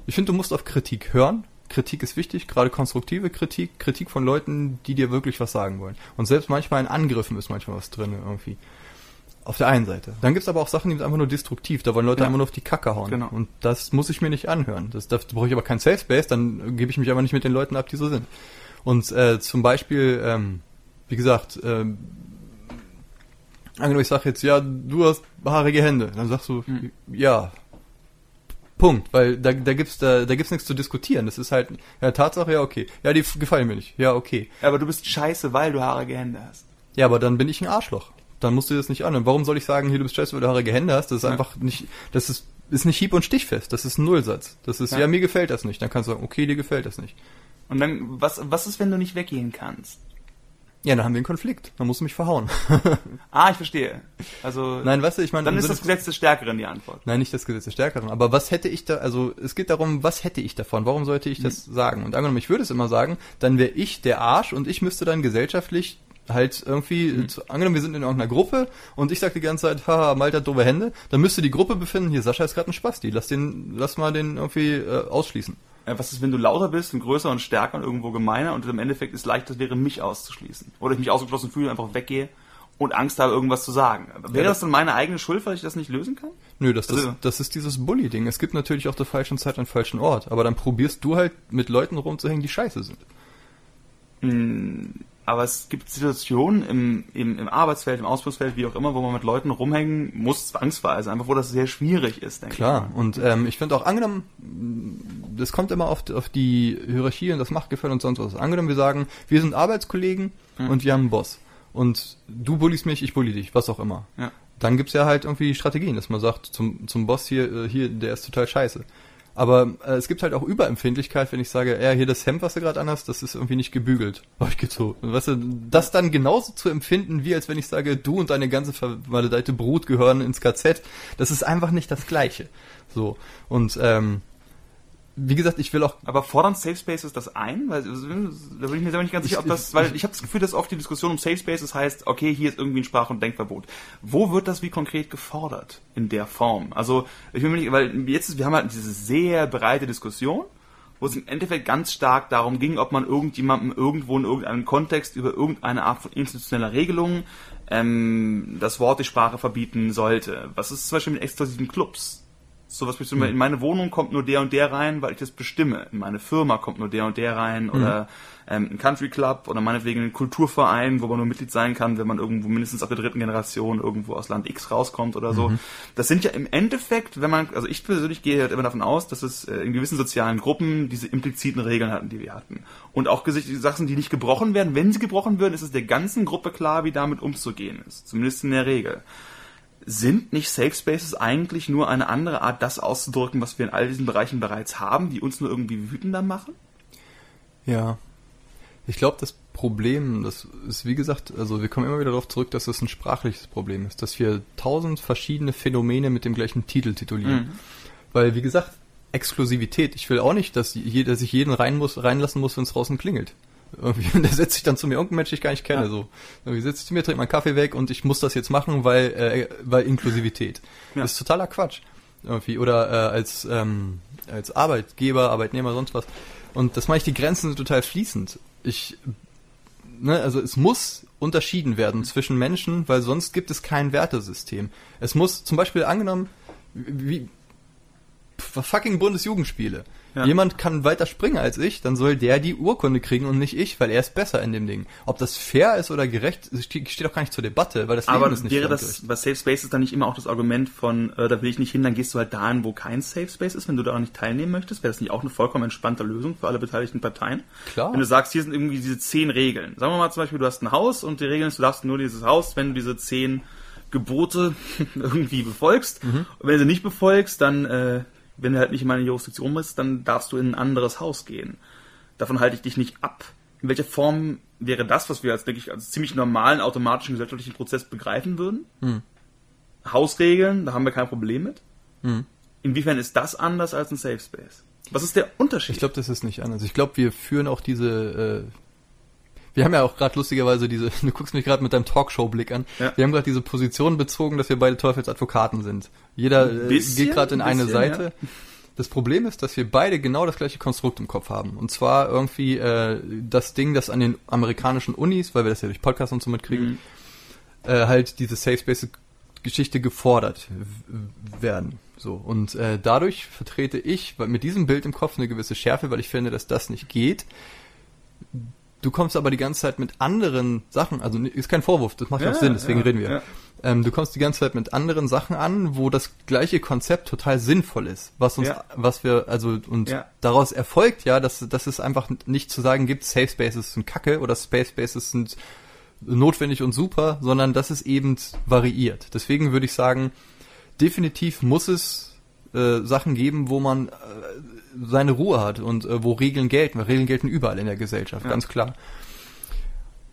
ich finde, du musst auf Kritik hören. Kritik ist wichtig, gerade konstruktive Kritik, Kritik von Leuten, die dir wirklich was sagen wollen. Und selbst manchmal in Angriffen ist manchmal was drin irgendwie. Auf der einen Seite. Dann gibt's aber auch Sachen, die sind einfach nur destruktiv. Da wollen Leute ja. einfach nur auf die Kacke hauen. Genau. Und das muss ich mir nicht anhören. Das, da brauche ich aber kein Safe Space, dann gebe ich mich aber nicht mit den Leuten ab, die so sind. Und äh, zum Beispiel, ähm, wie gesagt, ähm, angenommen, ich sage jetzt, ja, du hast haarige Hände. Dann sagst du, hm. ja. Punkt, weil da, da gibt's da, da gibt's nichts zu diskutieren. Das ist halt ja Tatsache, ja okay. Ja, die gefallen mir nicht. Ja, okay. Aber du bist scheiße, weil du haarige Hände hast. Ja, aber dann bin ich ein Arschloch dann musst du das nicht anhören. Warum soll ich sagen, hier du bist scheiße, weil du haarige Hände hast? Das ist ja. einfach nicht, das ist, ist nicht hieb- und stichfest. Das ist ein Nullsatz. Das ist, ja. ja. mir gefällt das nicht. Dann kannst du sagen, okay, dir gefällt das nicht. Und dann, was, was ist, wenn du nicht weggehen kannst? Ja, dann haben wir einen Konflikt. Dann musst du mich verhauen. ah, ich verstehe. Also. Nein, weißt du, ich meine. Dann ist das Gesetz des Stärkeren die Antwort. Nein, nicht das Gesetz des Stärkeren. Aber was hätte ich da, also, es geht darum, was hätte ich davon? Warum sollte ich das mhm. sagen? Und angenommen, ich würde es immer sagen, dann wäre ich der Arsch und ich müsste dann gesellschaftlich halt irgendwie, mhm. angenommen, wir sind in irgendeiner Gruppe und ich sag die ganze Zeit, haha, Malte hat doofe Hände, dann müsste die Gruppe befinden, hier, Sascha ist gerade ein Spasti, lass den, lass mal den irgendwie äh, ausschließen. Ja, was ist, wenn du lauter bist und größer und stärker und irgendwo gemeiner und im Endeffekt ist leicht, das wäre mich auszuschließen. Oder ich mich ausgeschlossen fühle, einfach weggehe und Angst habe, irgendwas zu sagen. Wäre ja, das dann meine eigene Schuld, weil ich das nicht lösen kann? Nö, das, also, das, das ist dieses Bully-Ding. Es gibt natürlich auch der falschen Zeit an falschen Ort, aber dann probierst du halt mit Leuten rumzuhängen, die scheiße sind. Hm, aber es gibt Situationen im, im, im Arbeitsfeld, im Ausbildungsfeld, wie auch immer, wo man mit Leuten rumhängen muss, zwangsweise, einfach wo das sehr schwierig ist, denke Klar, ich. und ähm, ich finde auch angenommen, das kommt immer auf, auf die Hierarchie und das Machtgefälle und sonst was. Angenommen, wir sagen, wir sind Arbeitskollegen mhm. und wir haben einen Boss. Und du bullist mich, ich bully dich, was auch immer. Ja. Dann gibt's ja halt irgendwie Strategien, dass man sagt, zum, zum Boss hier, äh, hier, der ist total scheiße. Aber äh, es gibt halt auch Überempfindlichkeit, wenn ich sage, ja, hier das Hemd, was du gerade anhast, das ist irgendwie nicht gebügelt. Aber ich so. Weißt du, das dann genauso zu empfinden, wie als wenn ich sage, du und deine ganze vermaledeite Brut gehören ins KZ, das ist einfach nicht das Gleiche. So. Und ähm, wie gesagt, ich will auch. Aber fordern Safe Spaces das ein? Weil da bin ich mir selber nicht ganz sicher, ob das, weil ich habe das Gefühl, dass oft die Diskussion um Safe Spaces heißt, okay, hier ist irgendwie ein Sprach- und Denkverbot. Wo wird das wie konkret gefordert in der Form? Also ich will mir nicht, weil jetzt ist, wir haben halt diese sehr breite Diskussion, wo es im Endeffekt ganz stark darum ging, ob man irgendjemandem irgendwo in irgendeinem Kontext über irgendeine Art von institutioneller Regelung ähm, das Wort die Sprache verbieten sollte. Was ist zum Beispiel mit exklusiven Clubs? Sowas wie hm. in meine Wohnung kommt nur der und der rein, weil ich das bestimme. In meine Firma kommt nur der und der rein hm. oder ähm, ein Country Club oder meinetwegen ein Kulturverein, wo man nur Mitglied sein kann, wenn man irgendwo mindestens ab der dritten Generation irgendwo aus Land X rauskommt oder so. Mhm. Das sind ja im Endeffekt, wenn man, also ich persönlich gehe halt immer davon aus, dass es äh, in gewissen sozialen Gruppen diese impliziten Regeln hatten, die wir hatten. Und auch Sachen, die nicht gebrochen werden, wenn sie gebrochen werden, ist es der ganzen Gruppe klar, wie damit umzugehen ist. Zumindest in der Regel sind nicht Safe Spaces eigentlich nur eine andere Art, das auszudrücken, was wir in all diesen Bereichen bereits haben, die uns nur irgendwie wütender machen? Ja. Ich glaube, das Problem, das ist wie gesagt, also wir kommen immer wieder darauf zurück, dass das ein sprachliches Problem ist, dass wir tausend verschiedene Phänomene mit dem gleichen Titel titulieren. Mhm. Weil, wie gesagt, Exklusivität. Ich will auch nicht, dass, jeder, dass ich jeden rein muss, reinlassen muss, wenn es draußen klingelt. Irgendwie, der setzt sich dann zu mir, irgendein Mensch, den ich gar nicht kenne. Ja. So, irgendwie sitzt zu mir, trinkt meinen Kaffee weg und ich muss das jetzt machen, weil, äh, weil Inklusivität. Ja. Das ist totaler Quatsch. Irgendwie. Oder äh, als, ähm, als Arbeitgeber, Arbeitnehmer, sonst was. Und das mache ich, die Grenzen sind total fließend. Ich ne, also es muss unterschieden werden zwischen Menschen, weil sonst gibt es kein Wertesystem. Es muss zum Beispiel angenommen, wie fucking Bundesjugendspiele. Ja. Jemand kann weiter springen als ich, dann soll der die Urkunde kriegen und nicht ich, weil er ist besser in dem Ding. Ob das fair ist oder gerecht, steht auch gar nicht zur Debatte, weil das Leben Aber ist nicht wäre das bei Safe Spaces dann nicht immer auch das Argument von, äh, da will ich nicht hin, dann gehst du halt dahin, wo kein Safe Space ist, wenn du da auch nicht teilnehmen möchtest? Wäre das nicht auch eine vollkommen entspannte Lösung für alle beteiligten Parteien? Klar. Wenn du sagst, hier sind irgendwie diese zehn Regeln. Sagen wir mal zum Beispiel, du hast ein Haus und die Regeln ist, du darfst nur dieses Haus, wenn du diese zehn Gebote irgendwie befolgst. Mhm. Und wenn du sie nicht befolgst, dann äh, wenn du halt nicht in meiner Jurisdiktion bist, dann darfst du in ein anderes Haus gehen. Davon halte ich dich nicht ab. In welcher Form wäre das, was wir als, denke ich, als ziemlich normalen automatischen gesellschaftlichen Prozess begreifen würden? Hm. Hausregeln, da haben wir kein Problem mit. Hm. Inwiefern ist das anders als ein Safe Space? Was ist der Unterschied? Ich glaube, das ist nicht anders. Ich glaube, wir führen auch diese äh, wir haben ja auch gerade lustigerweise diese, du guckst mich gerade mit deinem Talkshow-Blick an, ja. wir haben gerade diese Position bezogen, dass wir beide Teufelsadvokaten sind. Jeder äh, bisschen, geht gerade in eine bisschen, Seite. Ja. Das Problem ist, dass wir beide genau das gleiche Konstrukt im Kopf haben. Und zwar irgendwie äh, das Ding, das an den amerikanischen Unis, weil wir das ja durch Podcasts und so mitkriegen, mhm. äh, halt diese Safe Space Geschichte gefordert werden. So und äh, dadurch vertrete ich mit diesem Bild im Kopf eine gewisse Schärfe, weil ich finde, dass das nicht geht. Du kommst aber die ganze Zeit mit anderen Sachen, also ist kein Vorwurf, das macht ja, auch Sinn, deswegen ja, reden wir. Ja. Ähm, du kommst die ganze Zeit mit anderen Sachen an, wo das gleiche Konzept total sinnvoll ist, was uns, was wir, also und daraus erfolgt ja, dass, dass es einfach nicht zu sagen gibt, Safe Spaces sind Kacke oder Space Spaces sind notwendig und super, sondern dass es eben variiert. Deswegen würde ich sagen, definitiv muss es äh, Sachen geben, wo man äh, seine Ruhe hat und äh, wo Regeln gelten. Weil Regeln gelten überall in der Gesellschaft, ja. ganz klar.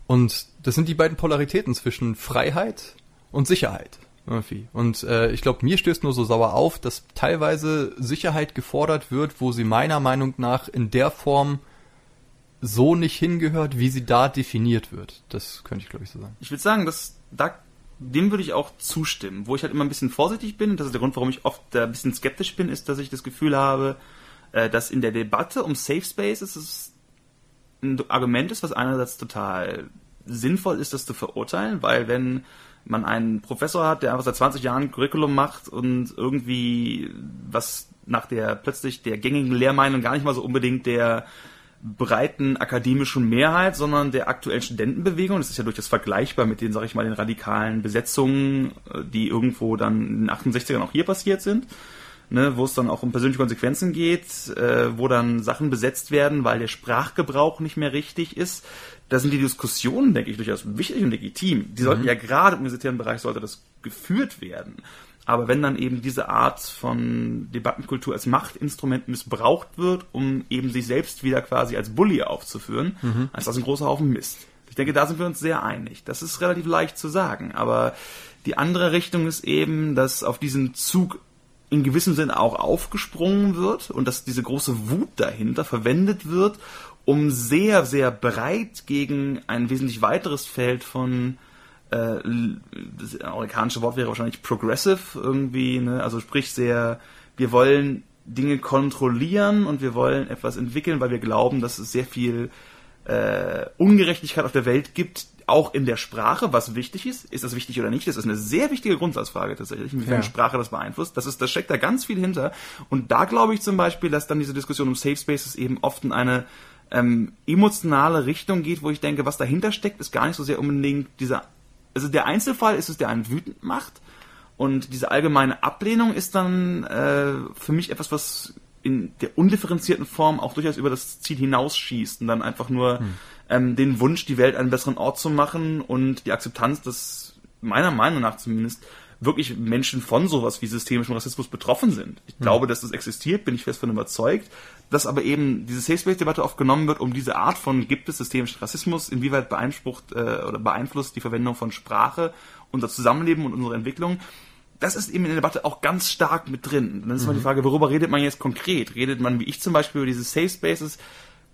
Und das sind die beiden Polaritäten zwischen Freiheit und Sicherheit. Irgendwie. Und äh, ich glaube, mir stößt nur so sauer auf, dass teilweise Sicherheit gefordert wird, wo sie meiner Meinung nach in der Form so nicht hingehört, wie sie da definiert wird. Das könnte ich, glaube ich, so sagen. Ich würde sagen, dass da dem würde ich auch zustimmen. Wo ich halt immer ein bisschen vorsichtig bin, und das ist der Grund, warum ich oft ein bisschen skeptisch bin, ist, dass ich das Gefühl habe, äh, dass in der Debatte um Safe Spaces es ein Argument ist, was einerseits total sinnvoll ist, das zu verurteilen, weil wenn man einen Professor hat, der einfach seit 20 Jahren Curriculum macht und irgendwie was nach der plötzlich der gängigen Lehrmeinung gar nicht mal so unbedingt der breiten akademischen Mehrheit, sondern der aktuellen Studentenbewegung. Das ist ja durchaus vergleichbar mit den, sag ich mal, den radikalen Besetzungen, äh, die irgendwo dann in den 68ern auch hier passiert sind. Ne, wo es dann auch um persönliche Konsequenzen geht, äh, wo dann Sachen besetzt werden, weil der Sprachgebrauch nicht mehr richtig ist. Da sind die Diskussionen, denke ich, durchaus wichtig und legitim. Die sollten mhm. ja gerade im universitären Bereich sollte das geführt werden. Aber wenn dann eben diese Art von Debattenkultur als Machtinstrument missbraucht wird, um eben sich selbst wieder quasi als Bully aufzuführen, mhm. dann ist das ein großer Haufen Mist. Ich denke, da sind wir uns sehr einig. Das ist relativ leicht zu sagen. Aber die andere Richtung ist eben, dass auf diesen Zug in gewissem Sinne auch aufgesprungen wird und dass diese große Wut dahinter verwendet wird, um sehr, sehr breit gegen ein wesentlich weiteres Feld von äh, das amerikanische Wort wäre wahrscheinlich progressive irgendwie, ne? also sprich sehr, wir wollen Dinge kontrollieren und wir wollen etwas entwickeln, weil wir glauben, dass es sehr viel äh, Ungerechtigkeit auf der Welt gibt, auch in der Sprache, was wichtig ist. Ist das wichtig oder nicht? Das ist eine sehr wichtige Grundsatzfrage tatsächlich, inwiefern ja. Sprache das beeinflusst. Das ist, das steckt da ganz viel hinter. Und da glaube ich zum Beispiel, dass dann diese Diskussion um Safe Spaces eben oft in eine ähm, emotionale Richtung geht, wo ich denke, was dahinter steckt, ist gar nicht so sehr unbedingt dieser also der Einzelfall ist es, der einen wütend macht. Und diese allgemeine Ablehnung ist dann äh, für mich etwas, was in der undifferenzierten Form auch durchaus über das Ziel hinausschießt und dann einfach nur hm. ähm, den Wunsch, die Welt einen besseren Ort zu machen und die Akzeptanz, dass meiner Meinung nach zumindest wirklich Menschen von sowas wie systemischem Rassismus betroffen sind. Ich mhm. glaube, dass das existiert, bin ich fest von überzeugt, dass aber eben diese Safe Space Debatte oft genommen wird, um diese Art von gibt es systemischen Rassismus, inwieweit beeinsprucht äh, oder beeinflusst die Verwendung von Sprache unser Zusammenleben und unsere Entwicklung. Das ist eben in der Debatte auch ganz stark mit drin. dann ist mhm. mal die Frage, worüber redet man jetzt konkret? Redet man, wie ich zum Beispiel, über diese Safe Spaces?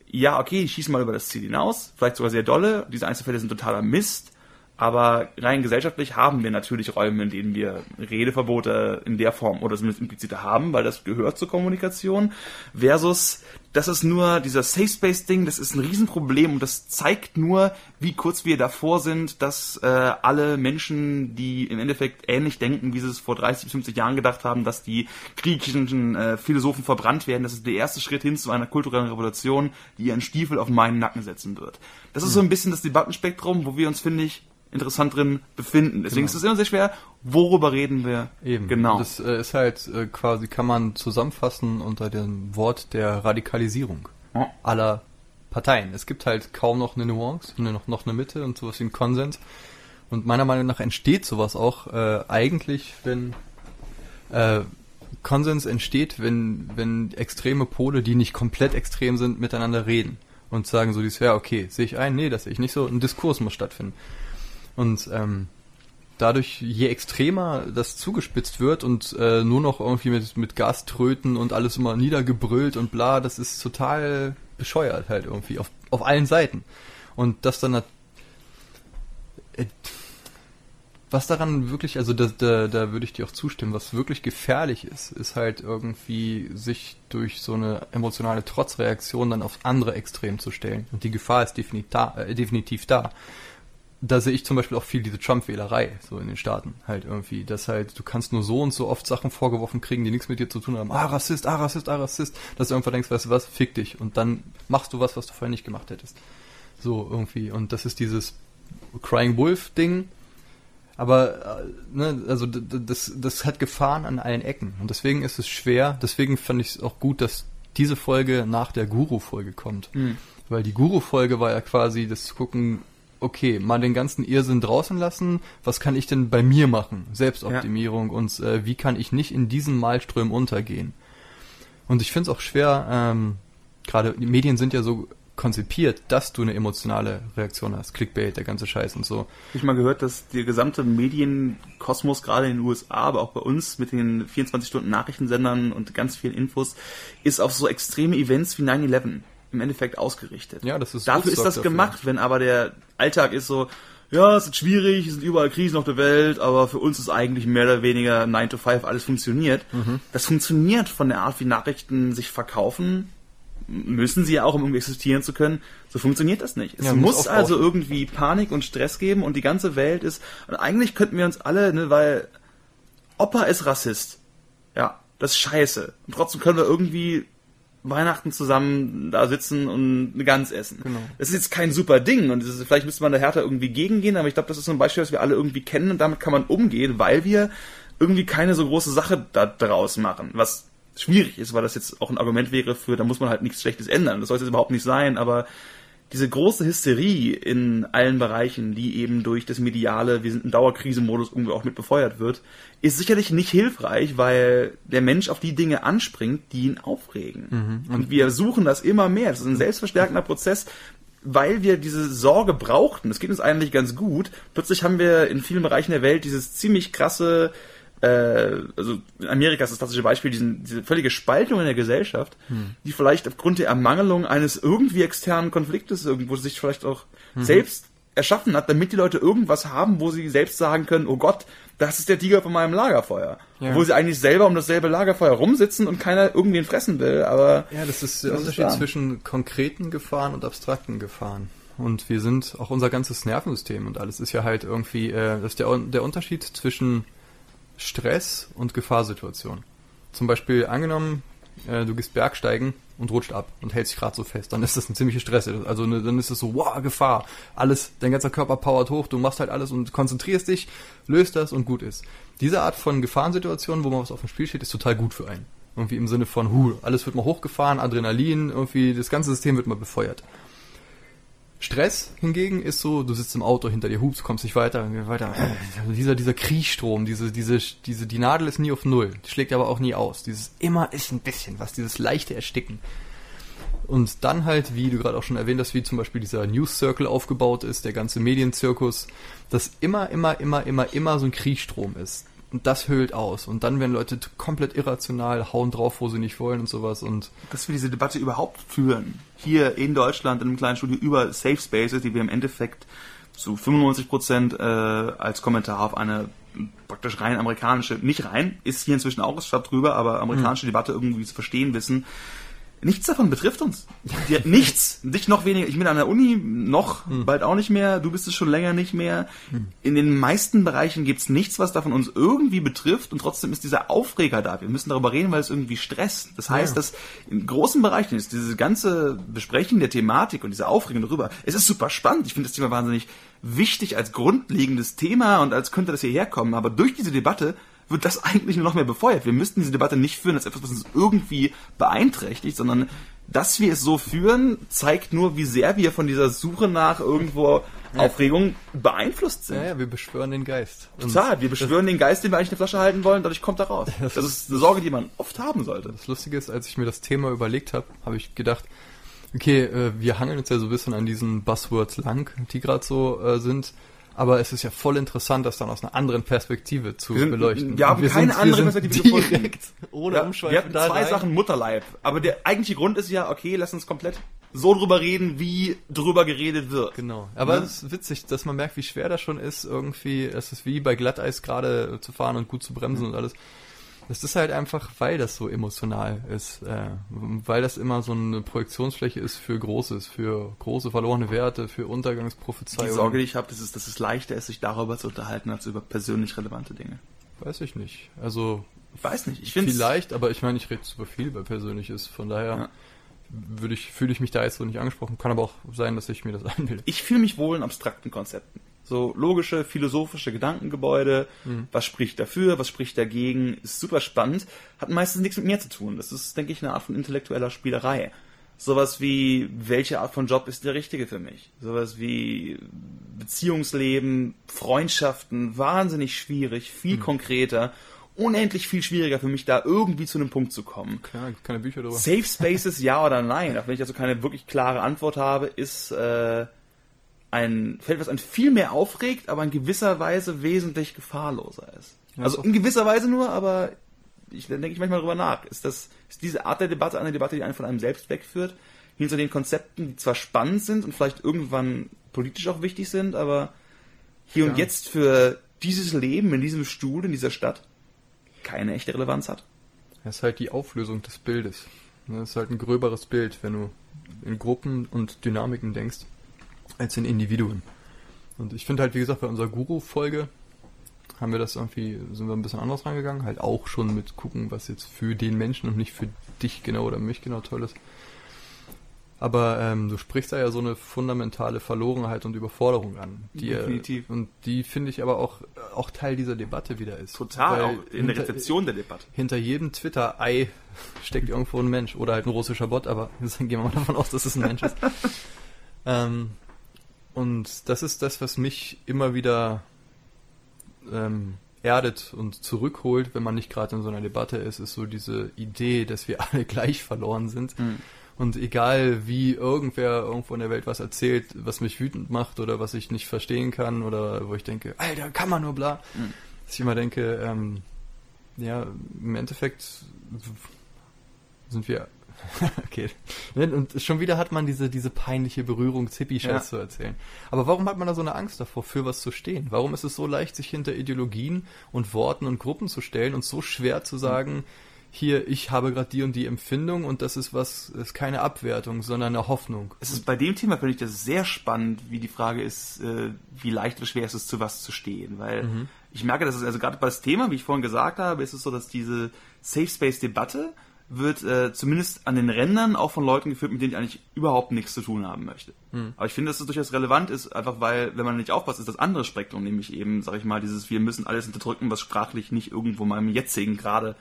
Ja, okay, ich schieße mal über das Ziel hinaus, vielleicht sogar sehr dolle. Diese Einzelfälle sind totaler Mist aber rein gesellschaftlich haben wir natürlich Räume, in denen wir Redeverbote in der Form oder zumindest implizite haben, weil das gehört zur Kommunikation. Versus, das ist nur dieser Safe Space Ding, das ist ein Riesenproblem und das zeigt nur, wie kurz wir davor sind, dass äh, alle Menschen, die im Endeffekt ähnlich denken, wie sie es vor 30 bis 50 Jahren gedacht haben, dass die griechischen äh, Philosophen verbrannt werden, das ist der erste Schritt hin zu einer kulturellen Revolution, die ihren Stiefel auf meinen Nacken setzen wird. Das ist so ein bisschen das Debattenspektrum, wo wir uns, finde ich, interessant drin befinden. Deswegen genau. ist es immer sehr schwer, worüber reden wir Eben. genau. Das äh, ist halt äh, quasi, kann man zusammenfassen unter dem Wort der Radikalisierung oh. aller Parteien. Es gibt halt kaum noch eine Nuance, noch, noch eine Mitte und sowas wie ein Konsens. Und meiner Meinung nach entsteht sowas auch äh, eigentlich, wenn äh, Konsens entsteht, wenn, wenn extreme Pole, die nicht komplett extrem sind, miteinander reden und sagen so, dies, ja, okay, sehe ich ein, nee, das sehe ich nicht so, ein Diskurs muss stattfinden. Und ähm, dadurch, je extremer das zugespitzt wird und äh, nur noch irgendwie mit, mit Gaströten und alles immer niedergebrüllt und bla, das ist total bescheuert halt irgendwie auf, auf allen Seiten. Und das dann äh, was daran wirklich, also da, da, da würde ich dir auch zustimmen, was wirklich gefährlich ist, ist halt irgendwie sich durch so eine emotionale Trotzreaktion dann aufs andere Extrem zu stellen. Und die Gefahr ist definitiv da. Äh, definitiv da da sehe ich zum Beispiel auch viel diese Trump-Wählerei, so in den Staaten halt irgendwie, dass halt, du kannst nur so und so oft Sachen vorgeworfen kriegen, die nichts mit dir zu tun haben. Ah, Rassist, ah, Rassist, ah, Rassist, dass du irgendwann denkst, weißt du was, fick dich. Und dann machst du was, was du vorher nicht gemacht hättest. So irgendwie. Und das ist dieses Crying Wolf-Ding. Aber, äh, ne, also das, das hat Gefahren an allen Ecken. Und deswegen ist es schwer, deswegen fand ich es auch gut, dass diese Folge nach der Guru-Folge kommt. Mhm. Weil die Guru-Folge war ja quasi das zu gucken, okay, mal den ganzen Irrsinn draußen lassen, was kann ich denn bei mir machen? Selbstoptimierung ja. und äh, wie kann ich nicht in diesen Malströmen untergehen? Und ich finde es auch schwer, ähm, gerade die Medien sind ja so konzipiert, dass du eine emotionale Reaktion hast. Clickbait, der ganze Scheiß und so. Ich mal gehört, dass der gesamte Medienkosmos gerade in den USA, aber auch bei uns mit den 24 Stunden Nachrichtensendern und ganz vielen Infos, ist auf so extreme Events wie 9-11 im Endeffekt ausgerichtet. Ja, das ist Dafür ist das dafür. gemacht, wenn aber der Alltag ist so, ja, es ist schwierig, es sind überall Krisen auf der Welt, aber für uns ist eigentlich mehr oder weniger 9 to 5 alles funktioniert. Mhm. Das funktioniert von der Art, wie Nachrichten sich verkaufen, müssen sie ja auch, um irgendwie existieren zu können. So funktioniert das nicht. Es ja, muss, muss also irgendwie Panik und Stress geben und die ganze Welt ist, und eigentlich könnten wir uns alle, ne, weil Opa ist Rassist. Ja, das ist scheiße. Und trotzdem können wir irgendwie Weihnachten zusammen da sitzen und eine Gans essen. Genau. Das ist jetzt kein super Ding und ist, vielleicht müsste man da härter irgendwie gegengehen, aber ich glaube, das ist so ein Beispiel, das wir alle irgendwie kennen und damit kann man umgehen, weil wir irgendwie keine so große Sache da draus machen, was schwierig ist, weil das jetzt auch ein Argument wäre für, da muss man halt nichts Schlechtes ändern. Das sollte es überhaupt nicht sein, aber diese große Hysterie in allen Bereichen, die eben durch das mediale, wir sind im Dauerkrisenmodus irgendwie auch mit befeuert wird, ist sicherlich nicht hilfreich, weil der Mensch auf die Dinge anspringt, die ihn aufregen. Mhm. Und wir suchen das immer mehr. Das ist ein selbstverstärkender Prozess, weil wir diese Sorge brauchten. Das geht uns eigentlich ganz gut. Plötzlich haben wir in vielen Bereichen der Welt dieses ziemlich krasse also in Amerika ist das klassische Beispiel, diesen, diese völlige Spaltung in der Gesellschaft, hm. die vielleicht aufgrund der Ermangelung eines irgendwie externen Konfliktes irgendwo sich vielleicht auch mhm. selbst erschaffen hat, damit die Leute irgendwas haben, wo sie selbst sagen können, oh Gott, das ist der Tiger von meinem Lagerfeuer. Ja. Wo sie eigentlich selber um dasselbe Lagerfeuer rumsitzen und keiner irgendwen fressen will, aber... Ja, das ist der Unterschied ist zwischen konkreten Gefahren und abstrakten Gefahren. Und wir sind, auch unser ganzes Nervensystem und alles ist ja halt irgendwie, äh, das ist der, der Unterschied zwischen Stress und Gefahrsituation. Zum Beispiel angenommen, äh, du gehst Bergsteigen und rutscht ab und hältst dich gerade so fest, dann ist das ein ziemlicher Stress. Also ne, dann ist es so, wow, Gefahr. Alles, dein ganzer Körper powert hoch, du machst halt alles und konzentrierst dich, löst das und gut ist. Diese Art von Gefahrensituation, wo man was auf dem Spiel steht, ist total gut für einen. Irgendwie im Sinne von, hu, alles wird mal hochgefahren, Adrenalin, irgendwie das ganze System wird mal befeuert. Stress hingegen ist so, du sitzt im Auto, hinter dir hupst, kommst nicht weiter, weiter. Also dieser, dieser Kriechstrom, diese, diese, diese, die Nadel ist nie auf Null, die schlägt aber auch nie aus. Dieses immer ist ein bisschen was, dieses leichte Ersticken. Und dann halt, wie du gerade auch schon erwähnt hast, wie zum Beispiel dieser News Circle aufgebaut ist, der ganze Medienzirkus, dass immer, immer, immer, immer, immer so ein Kriechstrom ist. Und das höhlt aus. Und dann werden Leute komplett irrational, hauen drauf, wo sie nicht wollen und sowas. Und Dass wir diese Debatte überhaupt führen. Hier in Deutschland in einem kleinen Studio über Safe Spaces, die wir im Endeffekt zu 95 Prozent äh, als Kommentar auf eine praktisch rein amerikanische, nicht rein, ist hier inzwischen auch, schreibt drüber, aber amerikanische mhm. Debatte irgendwie zu verstehen wissen, Nichts davon betrifft uns. Die hat nichts, dich noch weniger. Ich bin an der Uni noch, hm. bald auch nicht mehr. Du bist es schon länger nicht mehr. Hm. In den meisten Bereichen gibt's nichts, was davon uns irgendwie betrifft und trotzdem ist dieser Aufreger da. Wir müssen darüber reden, weil es irgendwie stresst. Das heißt, ja. dass in großen Bereichen ist diese ganze Besprechen der Thematik und diese Aufregung darüber, es ist super spannend. Ich finde das Thema wahnsinnig wichtig als grundlegendes Thema und als könnte das hierher kommen. Aber durch diese Debatte wird das eigentlich nur noch mehr befeuert. Wir müssten diese Debatte nicht führen als etwas, was uns irgendwie beeinträchtigt, sondern dass wir es so führen, zeigt nur, wie sehr wir von dieser Suche nach irgendwo ja. Aufregung beeinflusst sind. Ja, ja, wir beschwören den Geist. Total, wir beschwören den Geist, den wir eigentlich in der Flasche halten wollen, dadurch kommt er raus. Das, das ist eine Sorge, die man oft haben sollte. Das Lustige ist, als ich mir das Thema überlegt habe, habe ich gedacht, okay, äh, wir hangeln uns ja so ein bisschen an diesen Buzzwords lang, die gerade so äh, sind aber es ist ja voll interessant, das dann aus einer anderen Perspektive zu sind, beleuchten. Wir haben wir keine sind, andere Perspektive direkt ohne ja, Umschweifen. Wir hatten zwei rein. Sachen Mutterleib, aber der eigentliche Grund ist ja, okay, lass uns komplett so drüber reden, wie drüber geredet wird. Genau. Aber ja? es ist witzig, dass man merkt, wie schwer das schon ist, irgendwie, es ist wie bei Glatteis gerade zu fahren und gut zu bremsen mhm. und alles. Das ist halt einfach, weil das so emotional ist, äh, weil das immer so eine Projektionsfläche ist für Großes, für große verlorene Werte, für Untergangsprophezeiungen. Die Sorge, die ich habe, ist, dass es leichter ist, sich darüber zu unterhalten, als über persönlich relevante Dinge. Weiß ich nicht. Also ich weiß nicht. Ich finde vielleicht, aber ich meine, ich rede super viel über Persönliches, von daher. Ja würde ich, fühle ich mich da jetzt so nicht angesprochen. Kann aber auch sein, dass ich mir das einbilde. Ich fühle mich wohl in abstrakten Konzepten. So logische, philosophische Gedankengebäude. Mhm. Was spricht dafür, was spricht dagegen? Ist super spannend. Hat meistens nichts mit mir zu tun. Das ist, denke ich, eine Art von intellektueller Spielerei. Sowas wie, welche Art von Job ist der richtige für mich? Sowas wie Beziehungsleben, Freundschaften, wahnsinnig schwierig, viel mhm. konkreter unendlich viel schwieriger für mich, da irgendwie zu einem Punkt zu kommen. Klar, keine Bücher darüber. Safe Spaces, ja oder nein, auch wenn ich also keine wirklich klare Antwort habe, ist äh, ein Feld, was einen viel mehr aufregt, aber in gewisser Weise wesentlich gefahrloser ist. Also in gewisser Weise nur, aber ich denke ich manchmal darüber nach. Ist das, ist diese Art der Debatte eine Debatte, die einen von einem selbst wegführt? Hinter den Konzepten, die zwar spannend sind und vielleicht irgendwann politisch auch wichtig sind, aber hier ja. und jetzt für dieses Leben in diesem Stuhl, in dieser Stadt, keine echte Relevanz hat. Das ist halt die Auflösung des Bildes. Das ist halt ein gröberes Bild, wenn du in Gruppen und Dynamiken denkst als in Individuen. Und ich finde halt, wie gesagt, bei unserer Guru-Folge haben wir das irgendwie, sind wir ein bisschen anders rangegangen, halt auch schon mit gucken, was jetzt für den Menschen und nicht für dich genau oder mich genau toll ist. Aber ähm, du sprichst da ja so eine fundamentale Verlorenheit und Überforderung an. Die, Definitiv. und die finde ich aber auch, auch Teil dieser Debatte wieder ist. Total, auch in hinter, der Rezeption der Debatte. Hinter jedem Twitter-Ei steckt irgendwo ein Mensch oder halt ein russischer Bot, aber gehen wir mal davon aus, dass es ein Mensch ist. ähm, und das ist das, was mich immer wieder ähm, erdet und zurückholt, wenn man nicht gerade in so einer Debatte ist, ist so diese Idee, dass wir alle gleich verloren sind. Mhm. Und egal wie irgendwer irgendwo in der Welt was erzählt, was mich wütend macht oder was ich nicht verstehen kann oder wo ich denke, Alter, kann man nur bla, mhm. dass ich immer denke, ähm, ja, im Endeffekt sind wir okay. Und schon wieder hat man diese, diese peinliche Berührung, Zippy-Scheiß ja. zu erzählen. Aber warum hat man da so eine Angst davor, für was zu stehen? Warum ist es so leicht, sich hinter Ideologien und Worten und Gruppen zu stellen und so schwer zu sagen, hier, ich habe gerade die und die Empfindung und das ist was, ist keine Abwertung, sondern eine Hoffnung. Es ist bei dem Thema finde ich das sehr spannend, wie die Frage ist, äh, wie leicht oder schwer ist es, zu was zu stehen, weil mhm. ich merke, dass es also gerade bei das Thema, wie ich vorhin gesagt habe, ist es so, dass diese Safe Space Debatte wird äh, zumindest an den Rändern auch von Leuten geführt, mit denen ich eigentlich überhaupt nichts zu tun haben möchte. Hm. Aber ich finde, dass das durchaus relevant ist, einfach weil, wenn man nicht aufpasst, ist das andere Spektrum, nämlich eben, sag ich mal, dieses, wir müssen alles unterdrücken, was sprachlich nicht irgendwo meinem jetzigen gerade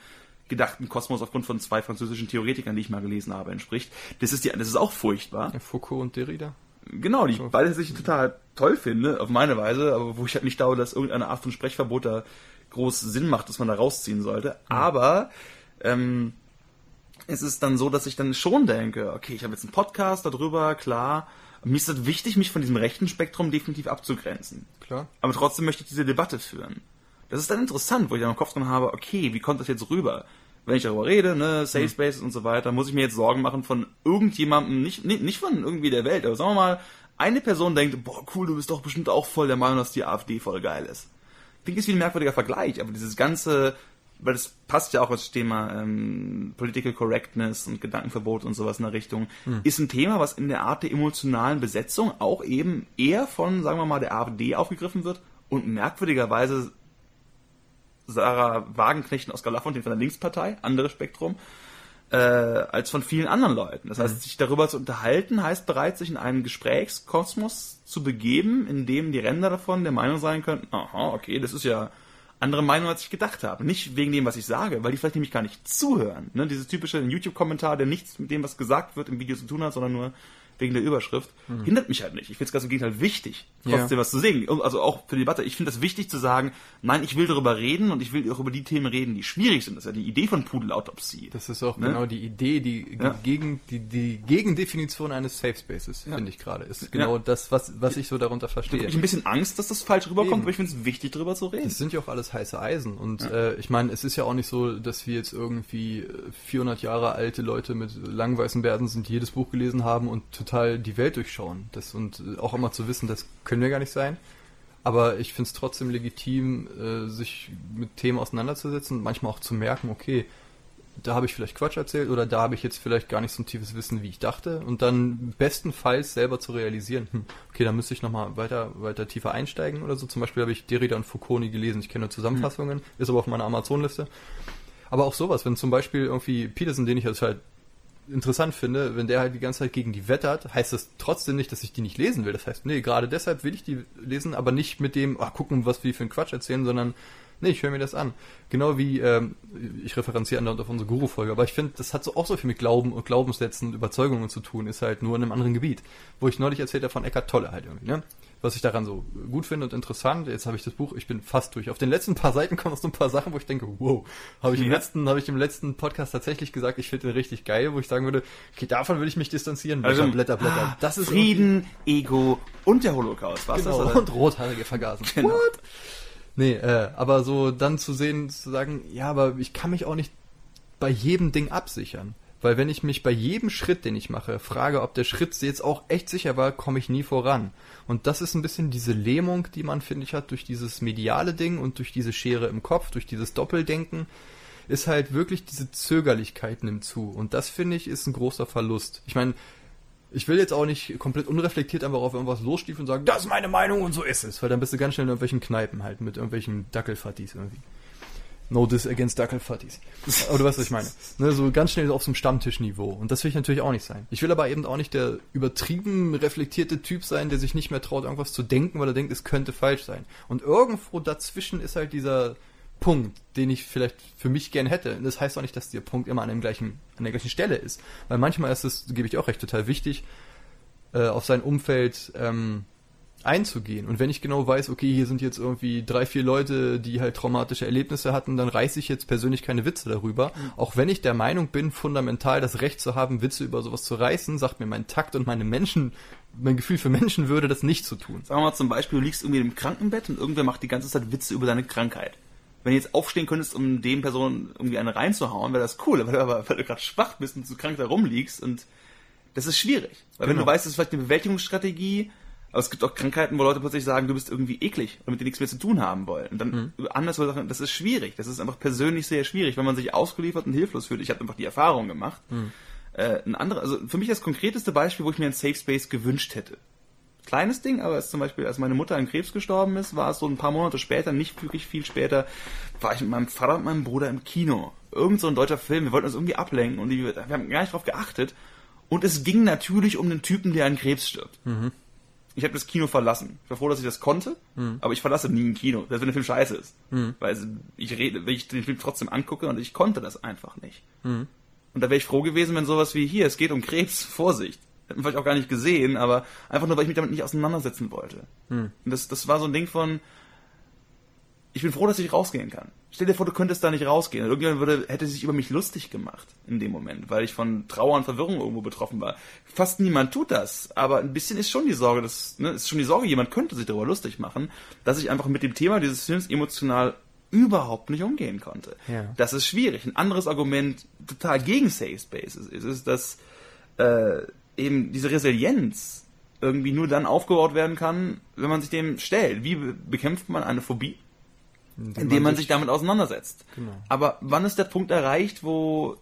gedachten Kosmos aufgrund von zwei französischen Theoretikern, die ich mal gelesen habe, entspricht. Das ist, die, das ist auch furchtbar. Foucault und Derrida? Genau, die ich beide sich total toll finde, auf meine Weise, aber wo ich halt nicht glaube, dass irgendeine Art von Sprechverbot da groß Sinn macht, dass man da rausziehen sollte. Mhm. Aber ähm, es ist dann so, dass ich dann schon denke, okay, ich habe jetzt einen Podcast darüber, klar. Mir ist es wichtig, mich von diesem rechten Spektrum definitiv abzugrenzen. Klar. Aber trotzdem möchte ich diese Debatte führen. Das ist dann interessant, wo ich dann im Kopf drin habe, okay, wie kommt das jetzt rüber? Wenn ich darüber rede, ne, Safe hm. Spaces mhm. und so weiter, muss ich mir jetzt Sorgen machen von irgendjemandem, nicht, nicht, nicht von irgendwie der Welt, aber sagen wir mal, eine Person denkt, boah, cool, du bist doch bestimmt auch voll der Meinung, dass die AfD voll geil ist. Klingt jetzt wie ein merkwürdiger Vergleich, aber dieses ganze weil das passt ja auch als Thema ähm, Political Correctness und Gedankenverbot und sowas in der Richtung, hm. ist ein Thema, was in der Art der emotionalen Besetzung auch eben eher von, sagen wir mal, der AfD aufgegriffen wird und merkwürdigerweise Sarah Wagenknecht und Oskar Lafontaine von der Linkspartei, anderes Spektrum, äh, als von vielen anderen Leuten. Das heißt, mhm. sich darüber zu unterhalten, heißt bereits, sich in einen Gesprächskosmos zu begeben, in dem die Ränder davon der Meinung sein könnten, aha, okay, das ist ja andere Meinung, als ich gedacht habe. Nicht wegen dem, was ich sage, weil die vielleicht nämlich gar nicht zuhören. Ne? Dieses typische YouTube-Kommentar, der nichts mit dem, was gesagt wird im Video zu tun hat, sondern nur wegen der Überschrift, mhm. hindert mich halt nicht. Ich finde es ganz im Gegenteil wichtig, trotzdem ja. was zu sehen. Also auch für die Debatte. Ich finde es wichtig zu sagen, nein, ich will darüber reden und ich will auch über die Themen reden, die schwierig sind. Das ist ja die Idee von Pudelautopsie. Das ist auch ne? genau die Idee, die, ja. gegen, die, die Gegendefinition eines Safe Spaces, ja. finde ich gerade. Ist genau das, was, was ich so darunter verstehe. Ich habe ein bisschen Angst, dass das falsch rüberkommt, Eben. aber ich finde es wichtig, darüber zu reden. Das sind ja auch alles heiße Eisen. Und äh, ich meine, es ist ja auch nicht so, dass wir jetzt irgendwie 400 äh, Jahre alte Leute mit langen weißen Bärten sind, die jedes Buch gelesen haben und total die Welt durch durchschauen. Das, und auch immer zu wissen, das können wir gar nicht sein. Aber ich finde es trotzdem legitim, äh, sich mit Themen auseinanderzusetzen und manchmal auch zu merken, okay, da habe ich vielleicht Quatsch erzählt oder da habe ich jetzt vielleicht gar nicht so ein tiefes Wissen, wie ich dachte. Und dann bestenfalls selber zu realisieren, hm, okay, da müsste ich nochmal weiter, weiter tiefer einsteigen oder so. Zum Beispiel habe ich Derrida und Foucault nie gelesen. Ich kenne nur Zusammenfassungen, mhm. ist aber auf meiner Amazon-Liste. Aber auch sowas, wenn zum Beispiel irgendwie Peterson, den ich jetzt halt interessant finde, wenn der halt die ganze Zeit gegen die wettert, heißt das trotzdem nicht, dass ich die nicht lesen will. Das heißt, nee, gerade deshalb will ich die lesen, aber nicht mit dem, ach, gucken, was wir für einen Quatsch erzählen, sondern nee, ich höre mir das an. Genau wie, ähm, ich referenziere andauernd auf unsere Guru-Folge, aber ich finde, das hat so auch so viel mit Glauben und Glaubenssätzen und Überzeugungen zu tun, ist halt nur in einem anderen Gebiet. Wo ich neulich erzählt habe von Eckart Tolle halt irgendwie, ne? was ich daran so gut finde und interessant. Jetzt habe ich das Buch, ich bin fast durch. Auf den letzten paar Seiten kommen noch so ein paar Sachen, wo ich denke, wow, habe ich im letzten, habe ich im letzten Podcast tatsächlich gesagt, ich finde den richtig geil, wo ich sagen würde, okay, davon würde ich mich distanzieren. Also Blätter, Blätter. Ah, das ist Frieden, Ego und der Holocaust, was genau, das? Und rothaarige vergasen. Genau. What? Nee, äh, aber so dann zu sehen, zu sagen, ja, aber ich kann mich auch nicht bei jedem Ding absichern. Weil wenn ich mich bei jedem Schritt, den ich mache, frage, ob der Schritt jetzt auch echt sicher war, komme ich nie voran. Und das ist ein bisschen diese Lähmung, die man, finde ich, hat durch dieses mediale Ding und durch diese Schere im Kopf, durch dieses Doppeldenken, ist halt wirklich diese Zögerlichkeit nimmt zu. Und das, finde ich, ist ein großer Verlust. Ich meine, ich will jetzt auch nicht komplett unreflektiert einfach auf irgendwas losstiefeln und sagen, das ist meine Meinung und so ist es. Weil dann bist du ganz schnell in irgendwelchen Kneipen halt mit irgendwelchen Dackelfattis irgendwie. No Diss Against Duckle Fatties. Aber du weißt, was ich meine. Ne, so ganz schnell auf so einem Stammtischniveau. Und das will ich natürlich auch nicht sein. Ich will aber eben auch nicht der übertrieben reflektierte Typ sein, der sich nicht mehr traut, irgendwas zu denken, weil er denkt, es könnte falsch sein. Und irgendwo dazwischen ist halt dieser Punkt, den ich vielleicht für mich gern hätte. Das heißt auch nicht, dass der Punkt immer an, dem gleichen, an der gleichen Stelle ist. Weil manchmal ist es, gebe ich auch recht, total wichtig, äh, auf sein Umfeld ähm, einzugehen. Und wenn ich genau weiß, okay, hier sind jetzt irgendwie drei, vier Leute, die halt traumatische Erlebnisse hatten, dann reiße ich jetzt persönlich keine Witze darüber. Mhm. Auch wenn ich der Meinung bin, fundamental das Recht zu haben, Witze über sowas zu reißen, sagt mir mein Takt und meine Menschen, mein Gefühl für Menschen würde das nicht zu tun. Sagen wir mal zum Beispiel, du liegst irgendwie im Krankenbett und irgendwer macht die ganze Zeit Witze über deine Krankheit. Wenn du jetzt aufstehen könntest, um dem Person irgendwie eine reinzuhauen, wäre das cool, weil du aber, weil du gerade schwach bist und zu krank da rumliegst und das ist schwierig. Weil genau. wenn du weißt, das ist vielleicht eine Bewältigungsstrategie, aber es gibt auch Krankheiten, wo Leute plötzlich sagen, du bist irgendwie eklig und mit dir nichts mehr zu tun haben wollen. Und dann mhm. anders Sachen, das ist schwierig. Das ist einfach persönlich sehr schwierig, wenn man sich ausgeliefert und hilflos fühlt. Ich habe einfach die Erfahrung gemacht. Mhm. Äh, ein anderer, also für mich das konkreteste Beispiel, wo ich mir einen Safe Space gewünscht hätte. Kleines Ding, aber es zum Beispiel, als meine Mutter an Krebs gestorben ist, war es so ein paar Monate später, nicht wirklich viel später, war ich mit meinem Vater und meinem Bruder im Kino. Irgend so ein deutscher Film, wir wollten uns irgendwie ablenken und die, wir haben gar nicht drauf geachtet. Und es ging natürlich um den Typen, der an Krebs stirbt. Mhm ich habe das Kino verlassen. Ich war froh, dass ich das konnte, mhm. aber ich verlasse nie ein Kino, selbst wenn der Film scheiße ist. Mhm. Weil ich rede, wenn ich den Film trotzdem angucke und ich konnte das einfach nicht. Mhm. Und da wäre ich froh gewesen, wenn sowas wie hier, es geht um Krebs, Vorsicht. hätten vielleicht auch gar nicht gesehen, aber einfach nur, weil ich mich damit nicht auseinandersetzen wollte. Hm. Und das, das war so ein Ding von, ich bin froh, dass ich rausgehen kann. Stell dir vor, du könntest da nicht rausgehen. Irgendjemand würde, hätte sich über mich lustig gemacht in dem Moment, weil ich von Trauer und Verwirrung irgendwo betroffen war. Fast niemand tut das, aber ein bisschen ist schon die Sorge, dass, ne, ist schon die Sorge, jemand könnte sich darüber lustig machen, dass ich einfach mit dem Thema dieses Films emotional überhaupt nicht umgehen konnte. Ja. Das ist schwierig. Ein anderes Argument total gegen Safe Spaces ist, ist dass äh, eben diese Resilienz irgendwie nur dann aufgebaut werden kann, wenn man sich dem stellt. Wie bekämpft man eine Phobie? Indem, man sich, damit auseinandersetzt. Genau. Aber wann ist der Punkt erreicht, wo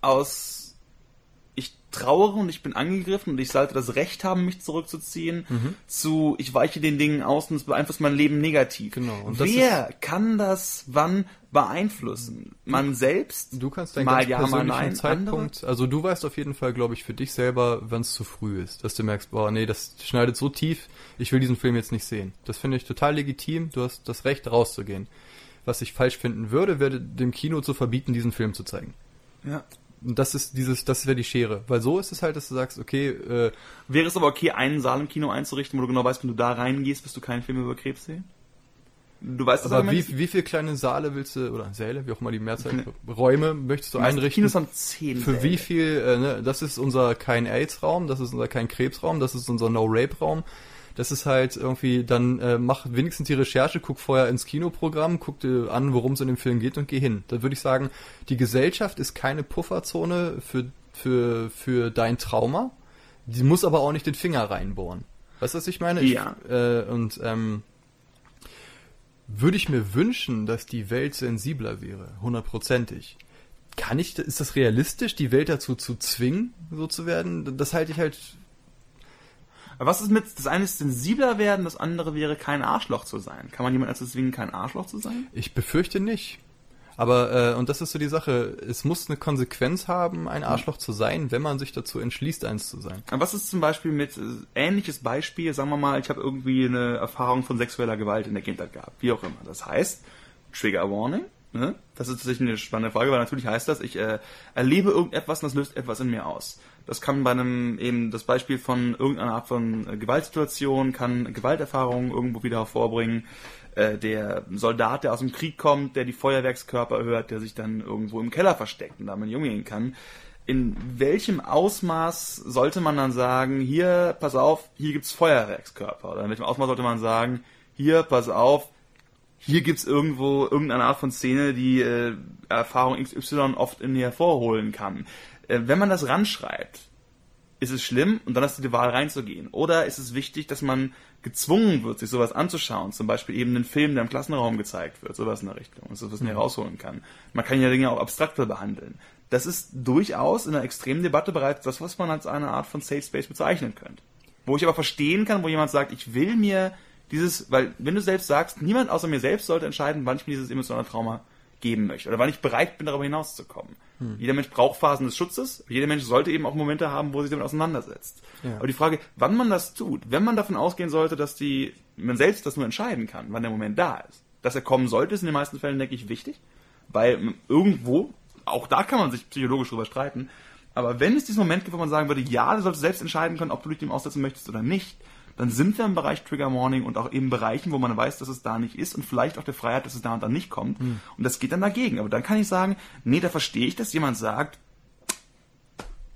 aus trauere und ich bin angegriffen und ich sollte das Recht haben, mich zurückzuziehen, mhm. zu ich weiche den Dingen aus und es beeinflusst mein Leben negativ. Genau. Wer kann das wann beeinflussen? Man selbst? Du kannst deinen mal ganz ja, persönlichen mal nein, Zeitpunkt, andere? also du weißt auf jeden Fall, glaube ich, für dich selber, wenn es zu früh ist, dass du merkst, boah, nee, das schneidet so tief, ich will diesen Film jetzt nicht sehen. Das finde ich total legitim, du hast das Recht rauszugehen. Was ich falsch finden würde, wäre dem Kino zu verbieten, diesen Film zu zeigen. Ja das ist dieses, das wäre die Schere. Weil so ist es halt, dass du sagst, okay, äh, Wäre es aber okay, einen Saal im Kino einzurichten, wo du genau weißt, wenn du da reingehst, wirst du keinen Film über Krebs sehen? Du weißt das aber wie, wie viele kleine Saale willst du, oder Säle, wie auch immer die Mehrzahl, Räume möchtest du einrichten? Kinos haben zehn Für Säle. wie viel, äh, ne, das ist unser kein AIDS-Raum, das ist unser kein Krebsraum, das ist unser No-Rape-Raum das ist halt irgendwie, dann äh, mach wenigstens die Recherche, guck vorher ins Kinoprogramm, guck dir an, worum es in dem Film geht und geh hin. Da würde ich sagen, die Gesellschaft ist keine Pufferzone für, für, für dein Trauma. Die muss aber auch nicht den Finger reinbohren. Weißt du, was ich meine? Ja. Ich, äh, und ähm, würde ich mir wünschen, dass die Welt sensibler wäre, hundertprozentig. Kann ich, ist das realistisch, die Welt dazu zu zwingen, so zu werden? Das halte ich halt aber was ist mit, das eine ist sensibler werden, das andere wäre kein Arschloch zu sein. Kann man jemand dazu zwingen, kein Arschloch zu sein? Ich befürchte nicht. Aber, äh, und das ist so die Sache, es muss eine Konsequenz haben, ein Arschloch zu sein, wenn man sich dazu entschließt, eins zu sein. Aber was ist zum Beispiel mit, äh, ähnliches Beispiel, sagen wir mal, ich habe irgendwie eine Erfahrung von sexueller Gewalt in der Kindheit gehabt, wie auch immer. Das heißt, Trigger Warning, ne? Das ist tatsächlich eine spannende Frage, weil natürlich heißt das, ich äh, erlebe irgendetwas und das löst etwas in mir aus. Das kann bei einem eben das Beispiel von irgendeiner Art von äh, Gewaltsituation, kann Gewalterfahrungen irgendwo wieder hervorbringen. Äh, der Soldat, der aus dem Krieg kommt, der die Feuerwerkskörper hört, der sich dann irgendwo im Keller versteckt und damit umgehen kann. In welchem Ausmaß sollte man dann sagen, hier, pass auf, hier gibt's Feuerwerkskörper? Oder in welchem Ausmaß sollte man sagen, hier, pass auf, hier gibt's irgendwo irgendeine Art von Szene, die äh, Erfahrung XY oft in mir hervorholen kann. Äh, wenn man das ranschreibt, ist es schlimm und dann hast du die Wahl reinzugehen. Oder ist es wichtig, dass man gezwungen wird, sich sowas anzuschauen, zum Beispiel eben einen Film, der im Klassenraum gezeigt wird, sowas in der Richtung, dass was man hier mhm. rausholen kann. Man kann ja Dinge auch abstrakter behandeln. Das ist durchaus in einer extremen Debatte bereits das, was man als eine Art von Safe Space bezeichnen könnte. Wo ich aber verstehen kann, wo jemand sagt, ich will mir dieses, weil wenn du selbst sagst, niemand außer mir selbst sollte entscheiden, wann ich mir dieses emotionale Trauma geben möchte oder wann ich bereit bin, darüber hinauszukommen. Hm. Jeder Mensch braucht Phasen des Schutzes. Jeder Mensch sollte eben auch Momente haben, wo er sich damit auseinandersetzt. Ja. Aber die Frage, wann man das tut, wenn man davon ausgehen sollte, dass die, man selbst das nur entscheiden kann, wann der Moment da ist, dass er kommen sollte, ist in den meisten Fällen, denke ich, wichtig. Weil irgendwo, auch da kann man sich psychologisch drüber streiten, aber wenn es diesen Moment gibt, wo man sagen würde, ja, du solltest selbst entscheiden können, ob du dich dem aussetzen möchtest oder nicht, dann sind wir im Bereich Trigger Warning und auch eben Bereichen, wo man weiß, dass es da nicht ist und vielleicht auch der Freiheit, dass es da und dann nicht kommt. Mhm. Und das geht dann dagegen. Aber dann kann ich sagen, nee, da verstehe ich, dass jemand sagt,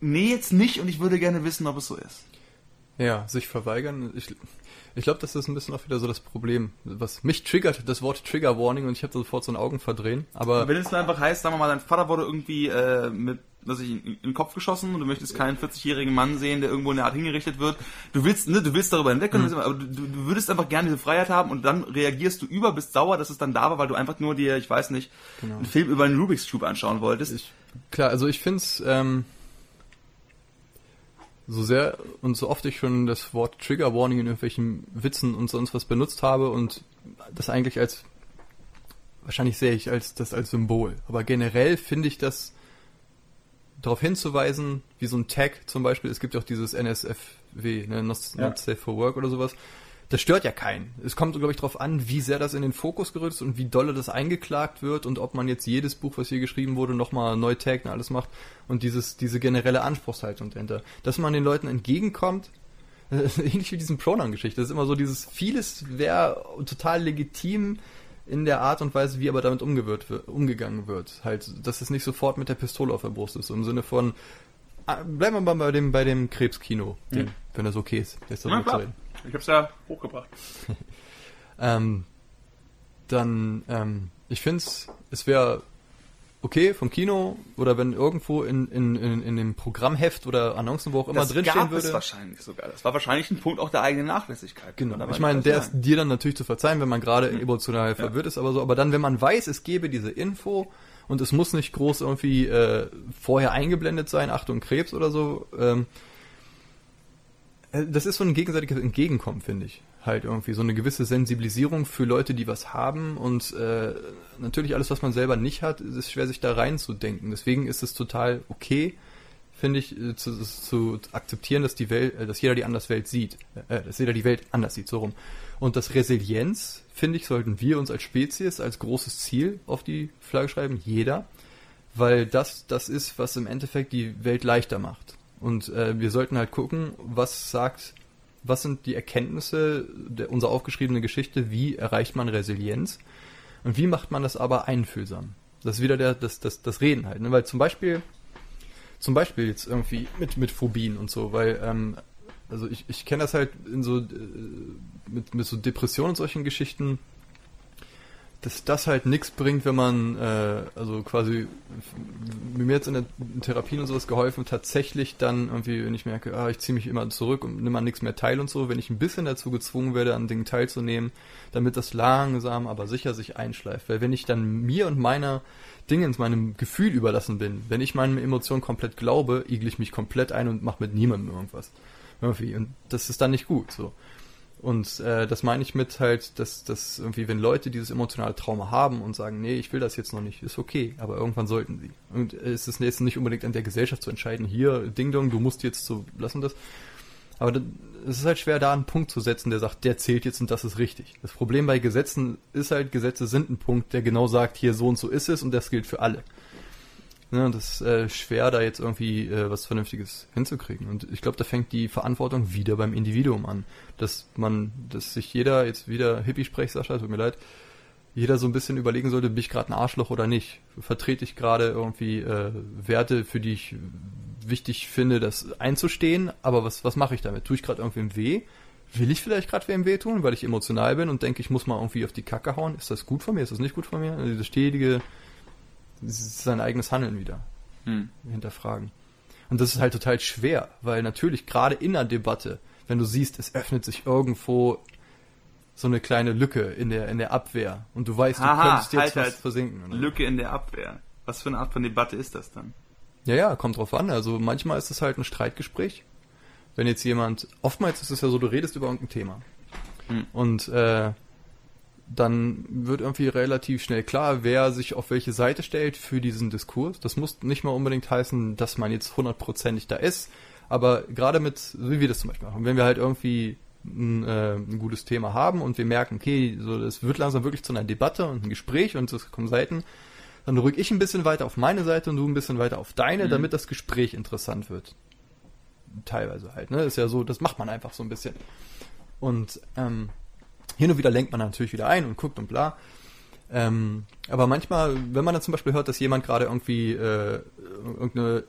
nee, jetzt nicht und ich würde gerne wissen, ob es so ist. Ja, sich verweigern. Ich, ich glaube, das ist ein bisschen auch wieder so das Problem, was mich triggert, das Wort Trigger Warning und ich habe sofort so ein Augenverdrehen. Aber wenn es dann einfach heißt, sagen wir mal, dein Vater wurde irgendwie äh, mit dass ich in, in den Kopf geschossen und du möchtest keinen 40-jährigen Mann sehen, der irgendwo in der Art hingerichtet wird. Du willst, ne, du willst darüber hinwegkommen, mhm. aber du, du würdest einfach gerne diese Freiheit haben und dann reagierst du über, bist sauer, dass es dann da war, weil du einfach nur dir, ich weiß nicht, genau. einen Film über einen Rubik's Cube anschauen wolltest. Ich, klar, also ich find's, ähm, so sehr und so oft ich schon das Wort Trigger Warning in irgendwelchen Witzen und sonst was benutzt habe und das eigentlich als wahrscheinlich sehe ich als das als Symbol, aber generell finde ich das darauf hinzuweisen, wie so ein Tag zum Beispiel, es gibt ja auch dieses NSFW, ne, Not, ja. Not Safe for Work oder sowas, das stört ja keinen. Es kommt, glaube ich, darauf an, wie sehr das in den Fokus gerückt ist und wie dolle das eingeklagt wird und ob man jetzt jedes Buch, was hier geschrieben wurde, nochmal neu taggt und alles macht und dieses, diese generelle Anspruchshaltung dahinter. Dass man den Leuten entgegenkommt, ähnlich wie diesen Pronoun-Geschichte. Das ist immer so dieses, vieles wäre total legitim in der Art und Weise, wie aber damit umgewirkt, umgegangen wird. Halt, dass es nicht sofort mit der Pistole auf der Brust ist. Im Sinne von, ah, bleiben wir mal bei dem, bei dem Krebskino, mhm. wenn das okay ist. Das ja, klar. Ich hab's ja hochgebracht. ähm, dann, ähm, ich finde es wäre okay vom Kino oder wenn irgendwo in, in, in, in dem Programmheft oder Annoncen, wo auch immer das drinstehen gab würde. Das wahrscheinlich sogar. Das war wahrscheinlich ein Punkt auch der eigenen Nachlässigkeit. Genau. Ich meine, der ist dir dann natürlich zu verzeihen, wenn man gerade mhm. emotional ja. verwirrt ist, aber so. Aber dann, wenn man weiß, es gebe diese Info und es muss nicht groß irgendwie äh, vorher eingeblendet sein, Achtung Krebs oder so. Ähm, äh, das ist so ein gegenseitiges Entgegenkommen, finde ich. Halt irgendwie so eine gewisse Sensibilisierung für Leute, die was haben und äh, natürlich alles, was man selber nicht hat, ist schwer, sich da reinzudenken. Deswegen ist es total okay, finde ich, äh, zu, zu akzeptieren, dass die Welt, dass jeder die anders Welt sieht, äh, dass jeder die Welt anders sieht, so rum. Und das Resilienz, finde ich, sollten wir uns als Spezies als großes Ziel auf die Flagge schreiben, jeder, weil das das ist, was im Endeffekt die Welt leichter macht. Und äh, wir sollten halt gucken, was sagt, was sind die Erkenntnisse der unserer aufgeschriebenen Geschichte, wie erreicht man Resilienz und wie macht man das aber einfühlsam. Das ist wieder der, das, das, das Reden halt, ne? weil zum Beispiel, zum Beispiel jetzt irgendwie mit, mit Phobien und so, weil, ähm, also ich, ich kenne das halt in so, äh, mit, mit so Depressionen und solchen Geschichten, dass das halt nichts bringt, wenn man, äh, also quasi, mir jetzt in der Therapie und sowas geholfen, tatsächlich dann irgendwie, wenn ich merke, ah, ich ziehe mich immer zurück und nehme an nichts mehr teil und so, wenn ich ein bisschen dazu gezwungen werde, an Dingen teilzunehmen, damit das langsam, aber sicher sich einschleift. Weil wenn ich dann mir und meiner Dingens, meinem Gefühl überlassen bin, wenn ich meinen Emotionen komplett glaube, igle ich mich komplett ein und mache mit niemandem irgendwas. Irgendwie. Und das ist dann nicht gut, so. Und äh, das meine ich mit halt, dass, dass irgendwie, wenn Leute dieses emotionale Trauma haben und sagen, nee, ich will das jetzt noch nicht, ist okay, aber irgendwann sollten sie. Und es ist jetzt nicht unbedingt an der Gesellschaft zu entscheiden, hier, Ding Dong, du musst jetzt so, lassen das. Aber es ist halt schwer, da einen Punkt zu setzen, der sagt, der zählt jetzt und das ist richtig. Das Problem bei Gesetzen ist halt, Gesetze sind ein Punkt, der genau sagt, hier so und so ist es und das gilt für alle. Ne, das ist äh, schwer, da jetzt irgendwie äh, was Vernünftiges hinzukriegen. Und ich glaube, da fängt die Verantwortung wieder beim Individuum an. Dass man, dass sich jeder, jetzt wieder Hippie-Sprech, Sascha, tut mir leid, jeder so ein bisschen überlegen sollte, bin ich gerade ein Arschloch oder nicht? Vertrete ich gerade irgendwie äh, Werte, für die ich wichtig finde, das einzustehen, aber was, was mache ich damit? Tue ich gerade irgendwem weh? Will ich vielleicht gerade wem weh tun, weil ich emotional bin und denke, ich muss mal irgendwie auf die Kacke hauen? Ist das gut von mir? Ist das nicht gut von mir? Also diese stetige sein eigenes Handeln wieder hm. hinterfragen. Und das ist halt total schwer, weil natürlich gerade in der Debatte, wenn du siehst, es öffnet sich irgendwo so eine kleine Lücke in der, in der Abwehr und du weißt, Aha, du könntest jetzt halt, was halt. versinken. Oder? Lücke in der Abwehr. Was für eine Art von Debatte ist das dann? Ja, ja, kommt drauf an. Also manchmal ist es halt ein Streitgespräch. Wenn jetzt jemand, oftmals ist es ja so, du redest über irgendein Thema. Hm. Und äh, dann wird irgendwie relativ schnell klar, wer sich auf welche Seite stellt für diesen Diskurs. Das muss nicht mal unbedingt heißen, dass man jetzt hundertprozentig da ist, aber gerade mit, wie wir das zum Beispiel machen, wenn wir halt irgendwie ein, äh, ein gutes Thema haben und wir merken, okay, so es wird langsam wirklich zu einer Debatte und ein Gespräch und es kommen Seiten, dann rück ich ein bisschen weiter auf meine Seite und du ein bisschen weiter auf deine, mhm. damit das Gespräch interessant wird. Teilweise halt, ne? Ist ja so, das macht man einfach so ein bisschen. Und ähm, hin und wieder lenkt man natürlich wieder ein und guckt und bla. Ähm, aber manchmal, wenn man dann zum Beispiel hört, dass jemand gerade irgendwie äh, irgendeine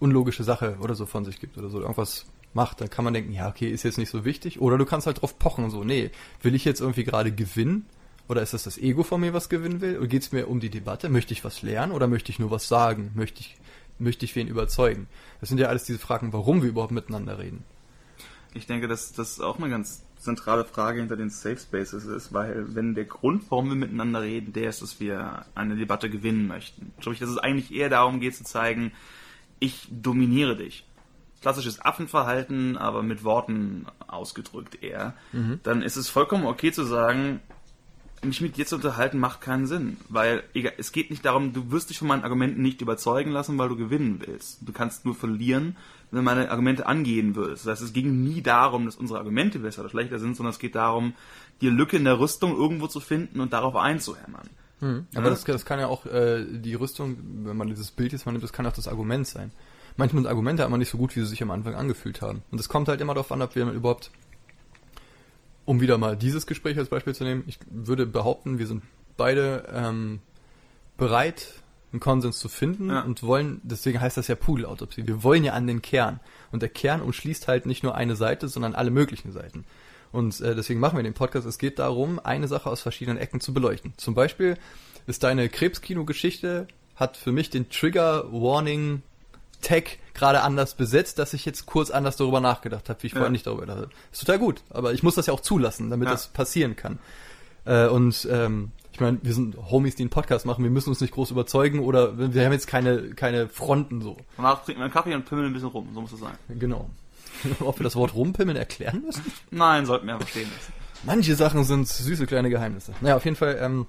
unlogische Sache oder so von sich gibt oder so irgendwas macht, dann kann man denken, ja, okay, ist jetzt nicht so wichtig. Oder du kannst halt drauf pochen, so, nee, will ich jetzt irgendwie gerade gewinnen? Oder ist das das Ego von mir, was gewinnen will? Oder geht es mir um die Debatte? Möchte ich was lernen oder möchte ich nur was sagen? Möchte ich, möchte ich wen überzeugen? Das sind ja alles diese Fragen, warum wir überhaupt miteinander reden. Ich denke, das, das ist auch eine ganz zentrale Frage hinter den Safe Spaces ist, weil wenn der Grund, warum wir miteinander reden, der ist, dass wir eine Debatte gewinnen möchten. Sprich, dass es eigentlich eher darum geht zu zeigen, ich dominiere dich. Klassisches Affenverhalten, aber mit Worten ausgedrückt eher. Mhm. Dann ist es vollkommen okay zu sagen, mich mit dir zu unterhalten macht keinen Sinn, weil es geht nicht darum, du wirst dich von meinen Argumenten nicht überzeugen lassen, weil du gewinnen willst. Du kannst nur verlieren, wenn meine Argumente angehen würdest. Das heißt, es ging nie darum, dass unsere Argumente besser oder schlechter sind, sondern es geht darum, die Lücke in der Rüstung irgendwo zu finden und darauf einzuhämmern. Hm. Aber ja? das, das, kann ja auch äh, die Rüstung, wenn man dieses Bild jetzt mal nimmt, das kann auch das Argument sein. Manchmal sind Argumente aber nicht so gut, wie sie sich am Anfang angefühlt haben. Und es kommt halt immer darauf an, ob wir überhaupt um wieder mal dieses Gespräch als Beispiel zu nehmen, ich würde behaupten, wir sind beide ähm, bereit, einen Konsens zu finden ja. und wollen, deswegen heißt das ja Pudelautopsie, wir wollen ja an den Kern. Und der Kern umschließt halt nicht nur eine Seite, sondern alle möglichen Seiten. Und äh, deswegen machen wir den Podcast. Es geht darum, eine Sache aus verschiedenen Ecken zu beleuchten. Zum Beispiel ist deine Krebskino-Geschichte hat für mich den Trigger Warning Tag gerade anders besetzt, dass ich jetzt kurz anders darüber nachgedacht habe, wie ich ja. vorher nicht darüber dachte. Ist total gut, aber ich muss das ja auch zulassen, damit ja. das passieren kann. Äh, und ähm, ich meine, wir sind Homies, die einen Podcast machen, wir müssen uns nicht groß überzeugen oder wir haben jetzt keine, keine Fronten so. Danach trinken wir einen Kaffee und pimmeln ein bisschen rum, so muss es sein. Genau. Ob wir das Wort rumpimmeln erklären müssen? Nein, sollten wir einfach stehen lassen. Manche Sachen sind süße kleine Geheimnisse. Naja, auf jeden Fall, ähm,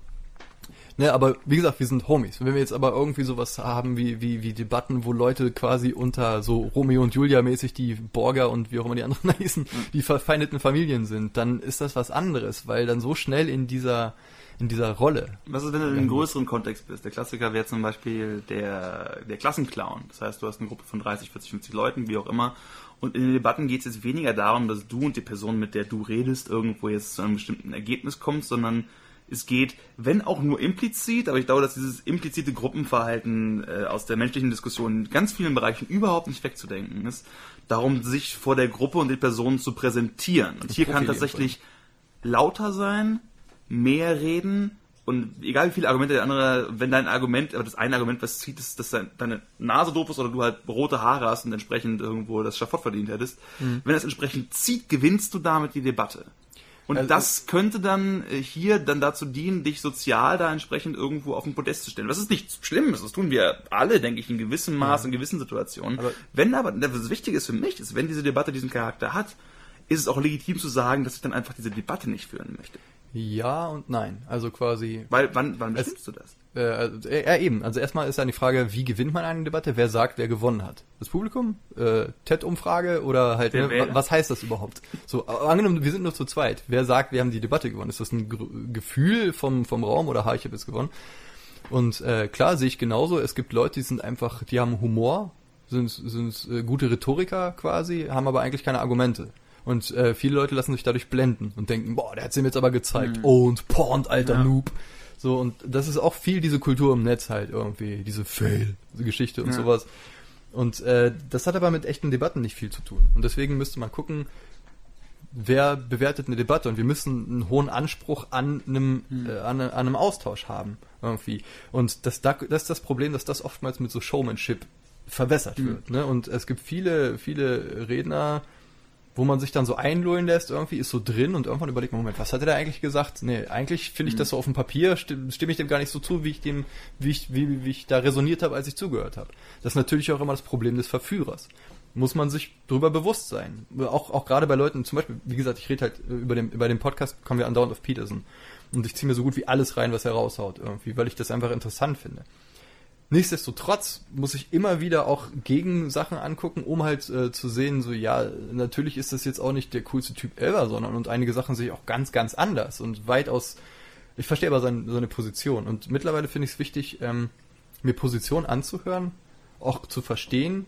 Ne, aber wie gesagt, wir sind Homies. Wenn wir jetzt aber irgendwie sowas haben wie, wie, wie Debatten, wo Leute quasi unter so Romeo und Julia mäßig die Borger und wie auch immer die anderen heißen, die verfeindeten Familien sind, dann ist das was anderes, weil dann so schnell in dieser in dieser Rolle. Was ist, wenn du in einem größeren Kontext bist? Der Klassiker wäre zum Beispiel der, der Klassenclown. Das heißt, du hast eine Gruppe von 30, 40, 50 Leuten, wie auch immer. Und in den Debatten geht es jetzt weniger darum, dass du und die Person, mit der du redest, irgendwo jetzt zu einem bestimmten Ergebnis kommst, sondern es geht, wenn auch nur implizit, aber ich glaube, dass dieses implizite Gruppenverhalten äh, aus der menschlichen Diskussion in ganz vielen Bereichen überhaupt nicht wegzudenken ist, darum sich vor der Gruppe und den Personen zu präsentieren. Und hier kann tatsächlich lauter sein, mehr reden und egal wie viele Argumente der andere, wenn dein Argument, aber das eine Argument, was zieht, ist, dass deine Nase doof ist oder du halt rote Haare hast und entsprechend irgendwo das Schafott verdient hättest, mhm. wenn das entsprechend zieht, gewinnst du damit die Debatte. Und also, das könnte dann äh, hier dann dazu dienen, dich sozial da entsprechend irgendwo auf den Podest zu stellen. Das ist nichts Schlimmes, das tun wir alle, denke ich, in gewissem Maß, in gewissen Situationen. Aber wenn aber, das Wichtige ist für mich, ist, wenn diese Debatte diesen Charakter hat, ist es auch legitim zu sagen, dass ich dann einfach diese Debatte nicht führen möchte. Ja und nein. Also quasi. Weil, wann, wann bestimmst du das? Äh, also, äh, eben. Also erstmal ist dann die Frage, wie gewinnt man eine Debatte? Wer sagt, wer gewonnen hat? Das Publikum? Äh, TED-Umfrage oder halt, ne, was heißt das überhaupt? So, angenommen, wir sind nur zu zweit. Wer sagt, wir haben die Debatte gewonnen? Ist das ein G Gefühl vom, vom Raum oder ha, ich habe jetzt gewonnen? Und äh, klar sehe ich genauso, es gibt Leute, die sind einfach, die haben Humor, sind, sind äh, gute Rhetoriker quasi, haben aber eigentlich keine Argumente. Und äh, viele Leute lassen sich dadurch blenden und denken, boah, der hat's ihm jetzt aber gezeigt. Mhm. Oh, und pornt, alter ja. Noob. So, und das ist auch viel diese Kultur im Netz halt irgendwie, diese Fail-Geschichte und ja. sowas. Und äh, das hat aber mit echten Debatten nicht viel zu tun. Und deswegen müsste man gucken, wer bewertet eine Debatte und wir müssen einen hohen Anspruch an einem, mhm. äh, an, an, einem Austausch haben irgendwie. Und das, das ist das Problem, dass das oftmals mit so Showmanship verwässert mhm. wird. Ne? Und es gibt viele, viele Redner, wo man sich dann so einlullen lässt, irgendwie ist so drin und irgendwann überlegt man, Moment, was hat er da eigentlich gesagt? Nee, eigentlich finde ich das so auf dem Papier, stimme, stimme ich dem gar nicht so zu, wie ich dem, wie ich, wie, wie ich da resoniert habe, als ich zugehört habe. Das ist natürlich auch immer das Problem des Verführers. Muss man sich darüber bewusst sein. Auch, auch gerade bei Leuten, zum Beispiel, wie gesagt, ich rede halt über dem, über den Podcast, kommen wir andauernd auf Peterson. Und ich ziehe mir so gut wie alles rein, was er raushaut, irgendwie, weil ich das einfach interessant finde. Nichtsdestotrotz muss ich immer wieder auch Gegensachen angucken, um halt äh, zu sehen, so ja, natürlich ist das jetzt auch nicht der coolste Typ ever, sondern und einige Sachen sehe ich auch ganz, ganz anders und weitaus. Ich verstehe aber seine, seine Position und mittlerweile finde ich es wichtig, ähm, mir Position anzuhören, auch zu verstehen,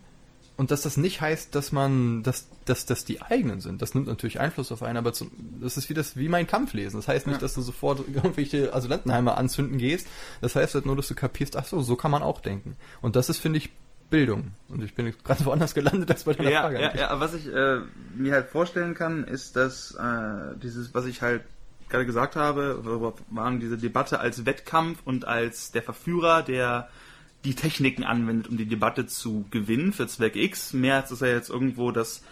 und dass das nicht heißt, dass man, dass, dass das die eigenen sind. Das nimmt natürlich Einfluss auf einen, aber zum, das ist wie das, wie mein Kampflesen. Das heißt nicht, ja. dass du sofort irgendwelche Asylantenheime anzünden gehst. Das heißt halt nur, dass du kapierst, ach so, so kann man auch denken. Und das ist, finde ich, Bildung. Und ich bin gerade woanders gelandet als bei deiner ja, Frage. Ja, ja, was ich äh, mir halt vorstellen kann, ist, dass äh, dieses, was ich halt gerade gesagt habe, waren diese Debatte als Wettkampf und als der Verführer, der die Techniken anwendet, um die Debatte zu gewinnen für Zweck X. Mehr als dass er jetzt irgendwo das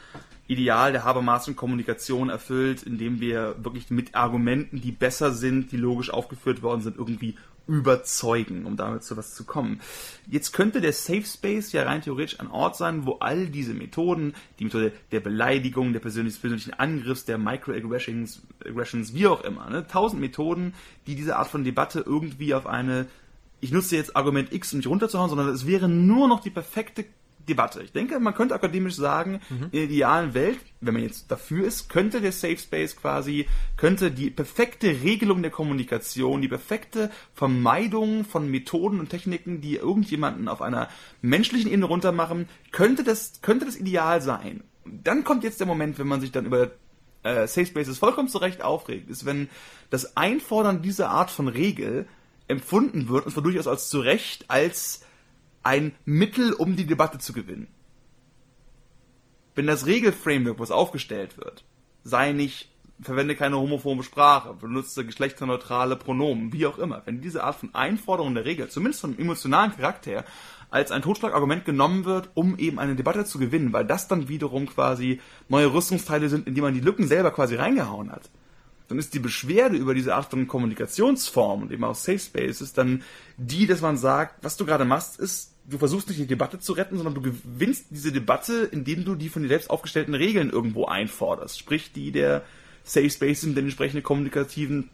Ideal der Habermaßen Kommunikation erfüllt, indem wir wirklich mit Argumenten, die besser sind, die logisch aufgeführt worden sind, irgendwie überzeugen, um damit zu was zu kommen. Jetzt könnte der Safe Space ja rein theoretisch ein Ort sein, wo all diese Methoden, die Methode der Beleidigung, der persönlichen, Angriffs, der Microaggressions, Aggressions, wie auch immer, ne? tausend Methoden, die diese Art von Debatte irgendwie auf eine, ich nutze jetzt Argument X, um mich runterzuhauen, sondern es wäre nur noch die perfekte Debatte. Ich denke, man könnte akademisch sagen, mhm. in der idealen Welt, wenn man jetzt dafür ist, könnte der Safe Space quasi, könnte die perfekte Regelung der Kommunikation, die perfekte Vermeidung von Methoden und Techniken, die irgendjemanden auf einer menschlichen Ebene runtermachen, könnte das, könnte das ideal sein. Dann kommt jetzt der Moment, wenn man sich dann über äh, Safe Spaces vollkommen zurecht aufregt, ist, wenn das Einfordern dieser Art von Regel empfunden wird, und zwar durchaus als zu Recht, als ein Mittel, um die Debatte zu gewinnen. Wenn das Regelframework, was aufgestellt wird, sei nicht, verwende keine homophobe Sprache, benutze geschlechterneutrale Pronomen, wie auch immer, wenn diese Art von Einforderung der Regel, zumindest von emotionalen Charakter, als ein Totschlagargument genommen wird, um eben eine Debatte zu gewinnen, weil das dann wiederum quasi neue Rüstungsteile sind, in die man die Lücken selber quasi reingehauen hat dann ist die Beschwerde über diese Art von Kommunikationsform und eben auch Safe Spaces dann die, dass man sagt, was du gerade machst, ist, du versuchst nicht die Debatte zu retten, sondern du gewinnst diese Debatte, indem du die von dir selbst aufgestellten Regeln irgendwo einforderst. Sprich, die der Safe Spaces und der entsprechenden kommunikativen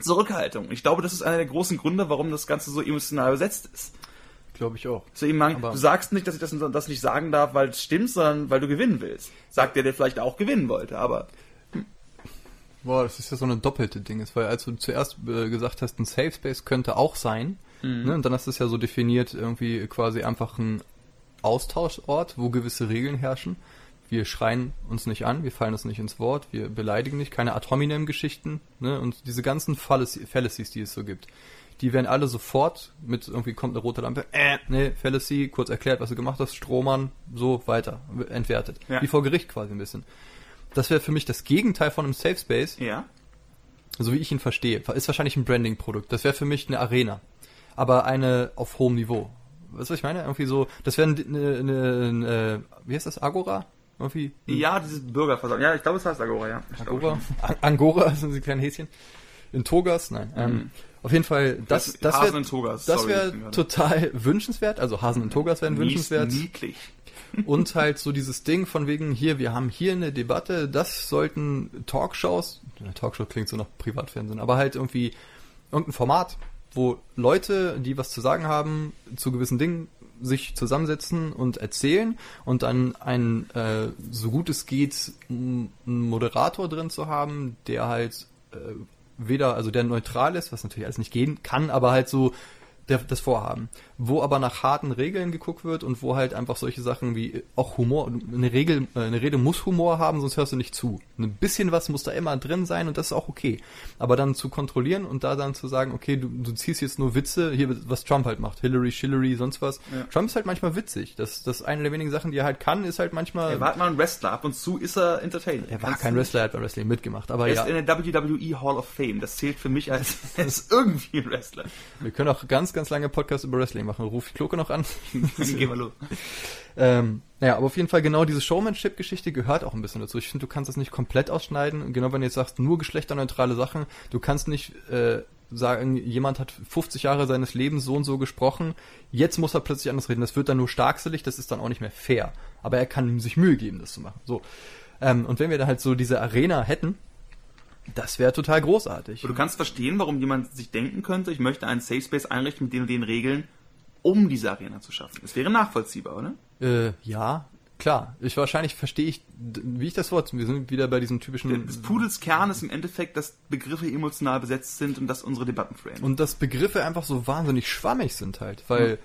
Zurückhaltung. Ich glaube, das ist einer der großen Gründe, warum das Ganze so emotional besetzt ist. Glaube ich auch. So, eben, du sagst nicht, dass ich das, das nicht sagen darf, weil es stimmt, sondern weil du gewinnen willst. Sagt der, der vielleicht auch gewinnen wollte, aber Boah, das ist ja so eine doppelte Ding. Weil als du zuerst äh, gesagt hast, ein Safe Space könnte auch sein, mhm. ne, und dann hast du es ja so definiert, irgendwie quasi einfach ein Austauschort, wo gewisse Regeln herrschen. Wir schreien uns nicht an, wir fallen uns nicht ins Wort, wir beleidigen nicht, keine Ad hominem-Geschichten, ne, und diese ganzen Fallacies, die es so gibt. Die werden alle sofort mit irgendwie kommt eine rote Lampe, äh, ne, Fallacy, kurz erklärt, was du gemacht hast, Strohmann, so weiter, entwertet. Ja. Wie vor Gericht quasi ein bisschen. Das wäre für mich das Gegenteil von einem Safe Space. Ja. So wie ich ihn verstehe. Ist wahrscheinlich ein Branding-Produkt. Das wäre für mich eine Arena. Aber eine auf hohem Niveau. Weißt du, was ich meine? Irgendwie so, das wäre eine, eine, eine, wie heißt das, Agora? Irgendwie? Ja, dieses Bürgerversammlung. Ja, ich glaube, es heißt Agora, ja. Agora? Angora sind sie kleine Häschen. In Togas? Nein. Ähm, mhm. Ähm, auf jeden Fall, das, das, das wäre wär total wünschenswert. Also Hasen und Togas wären wünschenswert. Niedlich und halt so dieses Ding von wegen hier, wir haben hier eine Debatte, das sollten Talkshows, Talkshow klingt so nach Privatfernsehen, aber halt irgendwie irgendein Format, wo Leute, die was zu sagen haben, zu gewissen Dingen sich zusammensetzen und erzählen und dann ein, äh, so gut es geht, einen Moderator drin zu haben, der halt äh, weder, also der neutral ist, was natürlich alles nicht gehen kann, aber halt so der, das Vorhaben. Wo aber nach harten Regeln geguckt wird und wo halt einfach solche Sachen wie auch Humor, eine Regel, äh, eine Rede muss Humor haben, sonst hörst du nicht zu. Ein bisschen was muss da immer drin sein und das ist auch okay. Aber dann zu kontrollieren und da dann zu sagen, okay, du, du ziehst jetzt nur Witze, hier, was Trump halt macht, Hillary, Hillary, sonst was. Ja. Trump ist halt manchmal witzig. Das, das eine der wenigen Sachen, die er halt kann, ist halt manchmal. Er war halt mal ein Wrestler, ab und zu ist er Entertainer. Er war Kannst kein Wrestler, er hat beim Wrestling mitgemacht, aber er ja. ist in der WWE Hall of Fame. Das zählt für mich als, als irgendwie ein Wrestler. Wir können auch ganz, ganz lange Podcast über Wrestling machen. Ruf ich Kloke noch an. Geh mal los. Ähm, naja, aber auf jeden Fall genau diese Showmanship-Geschichte gehört auch ein bisschen dazu. Ich finde, du kannst das nicht komplett ausschneiden. Genau, wenn du jetzt sagst, nur geschlechterneutrale Sachen, du kannst nicht äh, sagen, jemand hat 50 Jahre seines Lebens so und so gesprochen, jetzt muss er plötzlich anders reden. Das wird dann nur starkselig, das ist dann auch nicht mehr fair. Aber er kann sich Mühe geben, das zu machen. So. Ähm, und wenn wir da halt so diese Arena hätten, das wäre total großartig. du kannst verstehen, warum jemand sich denken könnte, ich möchte einen Safe Space einrichten mit den und den Regeln, um diese Arena zu schaffen. Das wäre nachvollziehbar, oder? Äh, ja, klar. Ich wahrscheinlich verstehe ich, wie ich das Wort. Wir sind wieder bei diesem typischen. Das Pudels Kern ist im Endeffekt, dass Begriffe emotional besetzt sind und dass unsere Debatten framen. Und dass Begriffe einfach so wahnsinnig schwammig sind halt, weil hm.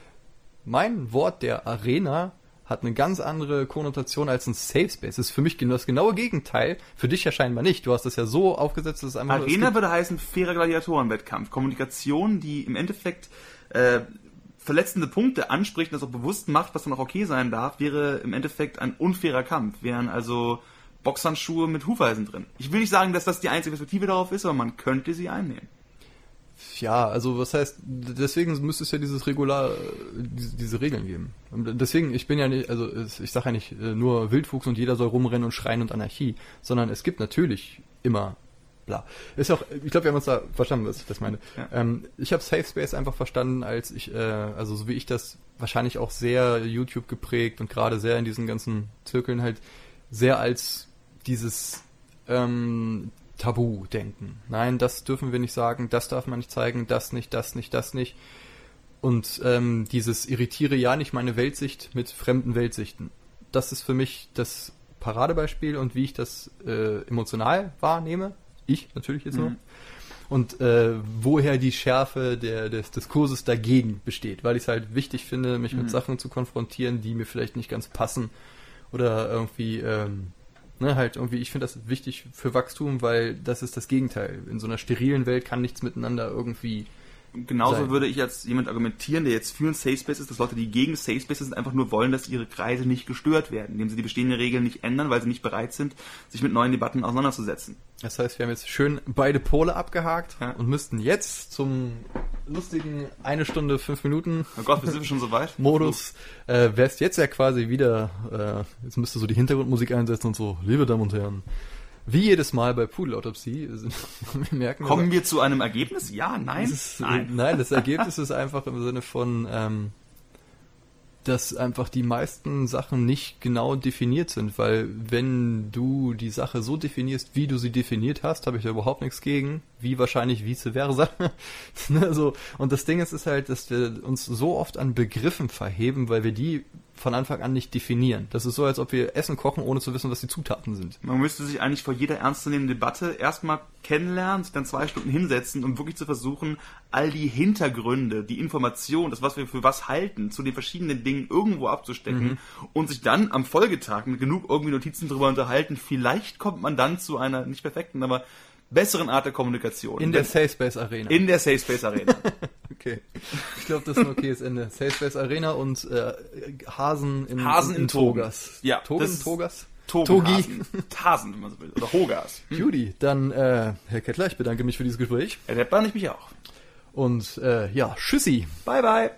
mein Wort der Arena hat eine ganz andere Konnotation als ein Safe Space. Das ist für mich das genaue Gegenteil. Für dich ja scheinbar nicht. Du hast das ja so aufgesetzt, dass es einfach. Arena würde heißen fairer Gladiatorenwettkampf. Kommunikation, die im Endeffekt äh, verletzende Punkte anspricht und das auch bewusst macht, was dann auch okay sein darf, wäre im Endeffekt ein unfairer Kampf. Wären also Boxhandschuhe mit Hufeisen drin. Ich will nicht sagen, dass das die einzige Perspektive darauf ist, aber man könnte sie einnehmen. Ja, also was heißt, deswegen müsste es ja dieses Regular, diese, Regeln geben. Deswegen, ich bin ja nicht, also ich sage ja nicht äh, nur Wildwuchs und jeder soll rumrennen und schreien und Anarchie, sondern es gibt natürlich immer bla. Ist auch, ich glaube, wir haben uns da verstanden, was ich das meine. Ja. Ähm, ich habe Safe Space einfach verstanden, als ich, äh, also so wie ich das wahrscheinlich auch sehr YouTube geprägt und gerade sehr in diesen ganzen Zirkeln halt sehr als dieses ähm, Tabu denken. Nein, das dürfen wir nicht sagen, das darf man nicht zeigen, das nicht, das nicht, das nicht. Und ähm, dieses irritiere ja nicht meine Weltsicht mit fremden Weltsichten. Das ist für mich das Paradebeispiel und wie ich das äh, emotional wahrnehme. Ich natürlich jetzt nur. Mhm. Und äh, woher die Schärfe der, des Diskurses dagegen besteht, weil ich es halt wichtig finde, mich mhm. mit Sachen zu konfrontieren, die mir vielleicht nicht ganz passen oder irgendwie ähm, ne, halt irgendwie, ich finde das wichtig für Wachstum, weil das ist das Gegenteil. In so einer sterilen Welt kann nichts miteinander irgendwie genauso sein. würde ich als jemand argumentieren, der jetzt für ein Safe Space ist, dass Leute, die gegen Safe Spaces sind, einfach nur wollen, dass ihre Kreise nicht gestört werden, indem sie die bestehenden Regeln nicht ändern, weil sie nicht bereit sind, sich mit neuen Debatten auseinanderzusetzen. Das heißt, wir haben jetzt schön beide Pole abgehakt ja. und müssten jetzt zum lustigen eine Stunde, fünf Minuten oh Gott, wir sind schon so weit. Modus. Äh, wärst jetzt ja quasi wieder, äh, jetzt müsste so die Hintergrundmusik einsetzen und so, liebe Damen und Herren, wie jedes Mal bei Pudelautopsie wir merken, kommen wir zu einem Ergebnis? Ja, nein, ist, nein. Nein, das Ergebnis ist einfach im Sinne von ähm, dass einfach die meisten Sachen nicht genau definiert sind, weil wenn du die Sache so definierst, wie du sie definiert hast, habe ich da überhaupt nichts gegen, wie wahrscheinlich vice versa. Ne, so. Und das Ding ist, ist halt, dass wir uns so oft an Begriffen verheben, weil wir die von Anfang an nicht definieren. Das ist so, als ob wir Essen kochen, ohne zu wissen, was die Zutaten sind. Man müsste sich eigentlich vor jeder ernstzunehmenden Debatte erstmal kennenlernen, sich dann zwei Stunden hinsetzen und wirklich zu versuchen, all die Hintergründe, die Information, das, was wir für was halten, zu den verschiedenen Dingen irgendwo abzustecken mhm. und sich dann am Folgetag mit genug irgendwie Notizen drüber unterhalten. Vielleicht kommt man dann zu einer, nicht perfekten, aber besseren Art der Kommunikation. In der Safe Space Arena. In der Safe Space Arena. okay. Ich glaube, das ist ein okayes Ende. Safe Space Arena und äh, Hasen in, Hasen in, in Togas. Ja. Togen, Togas? Togi. Hasen, wenn man so will. Oder Hogas. Hm. Judy, dann, äh, Herr Kettler, ich bedanke mich für dieses Gespräch. Herr Deppmann, ich mich auch. Und, äh, ja, tschüssi. Bye, bye.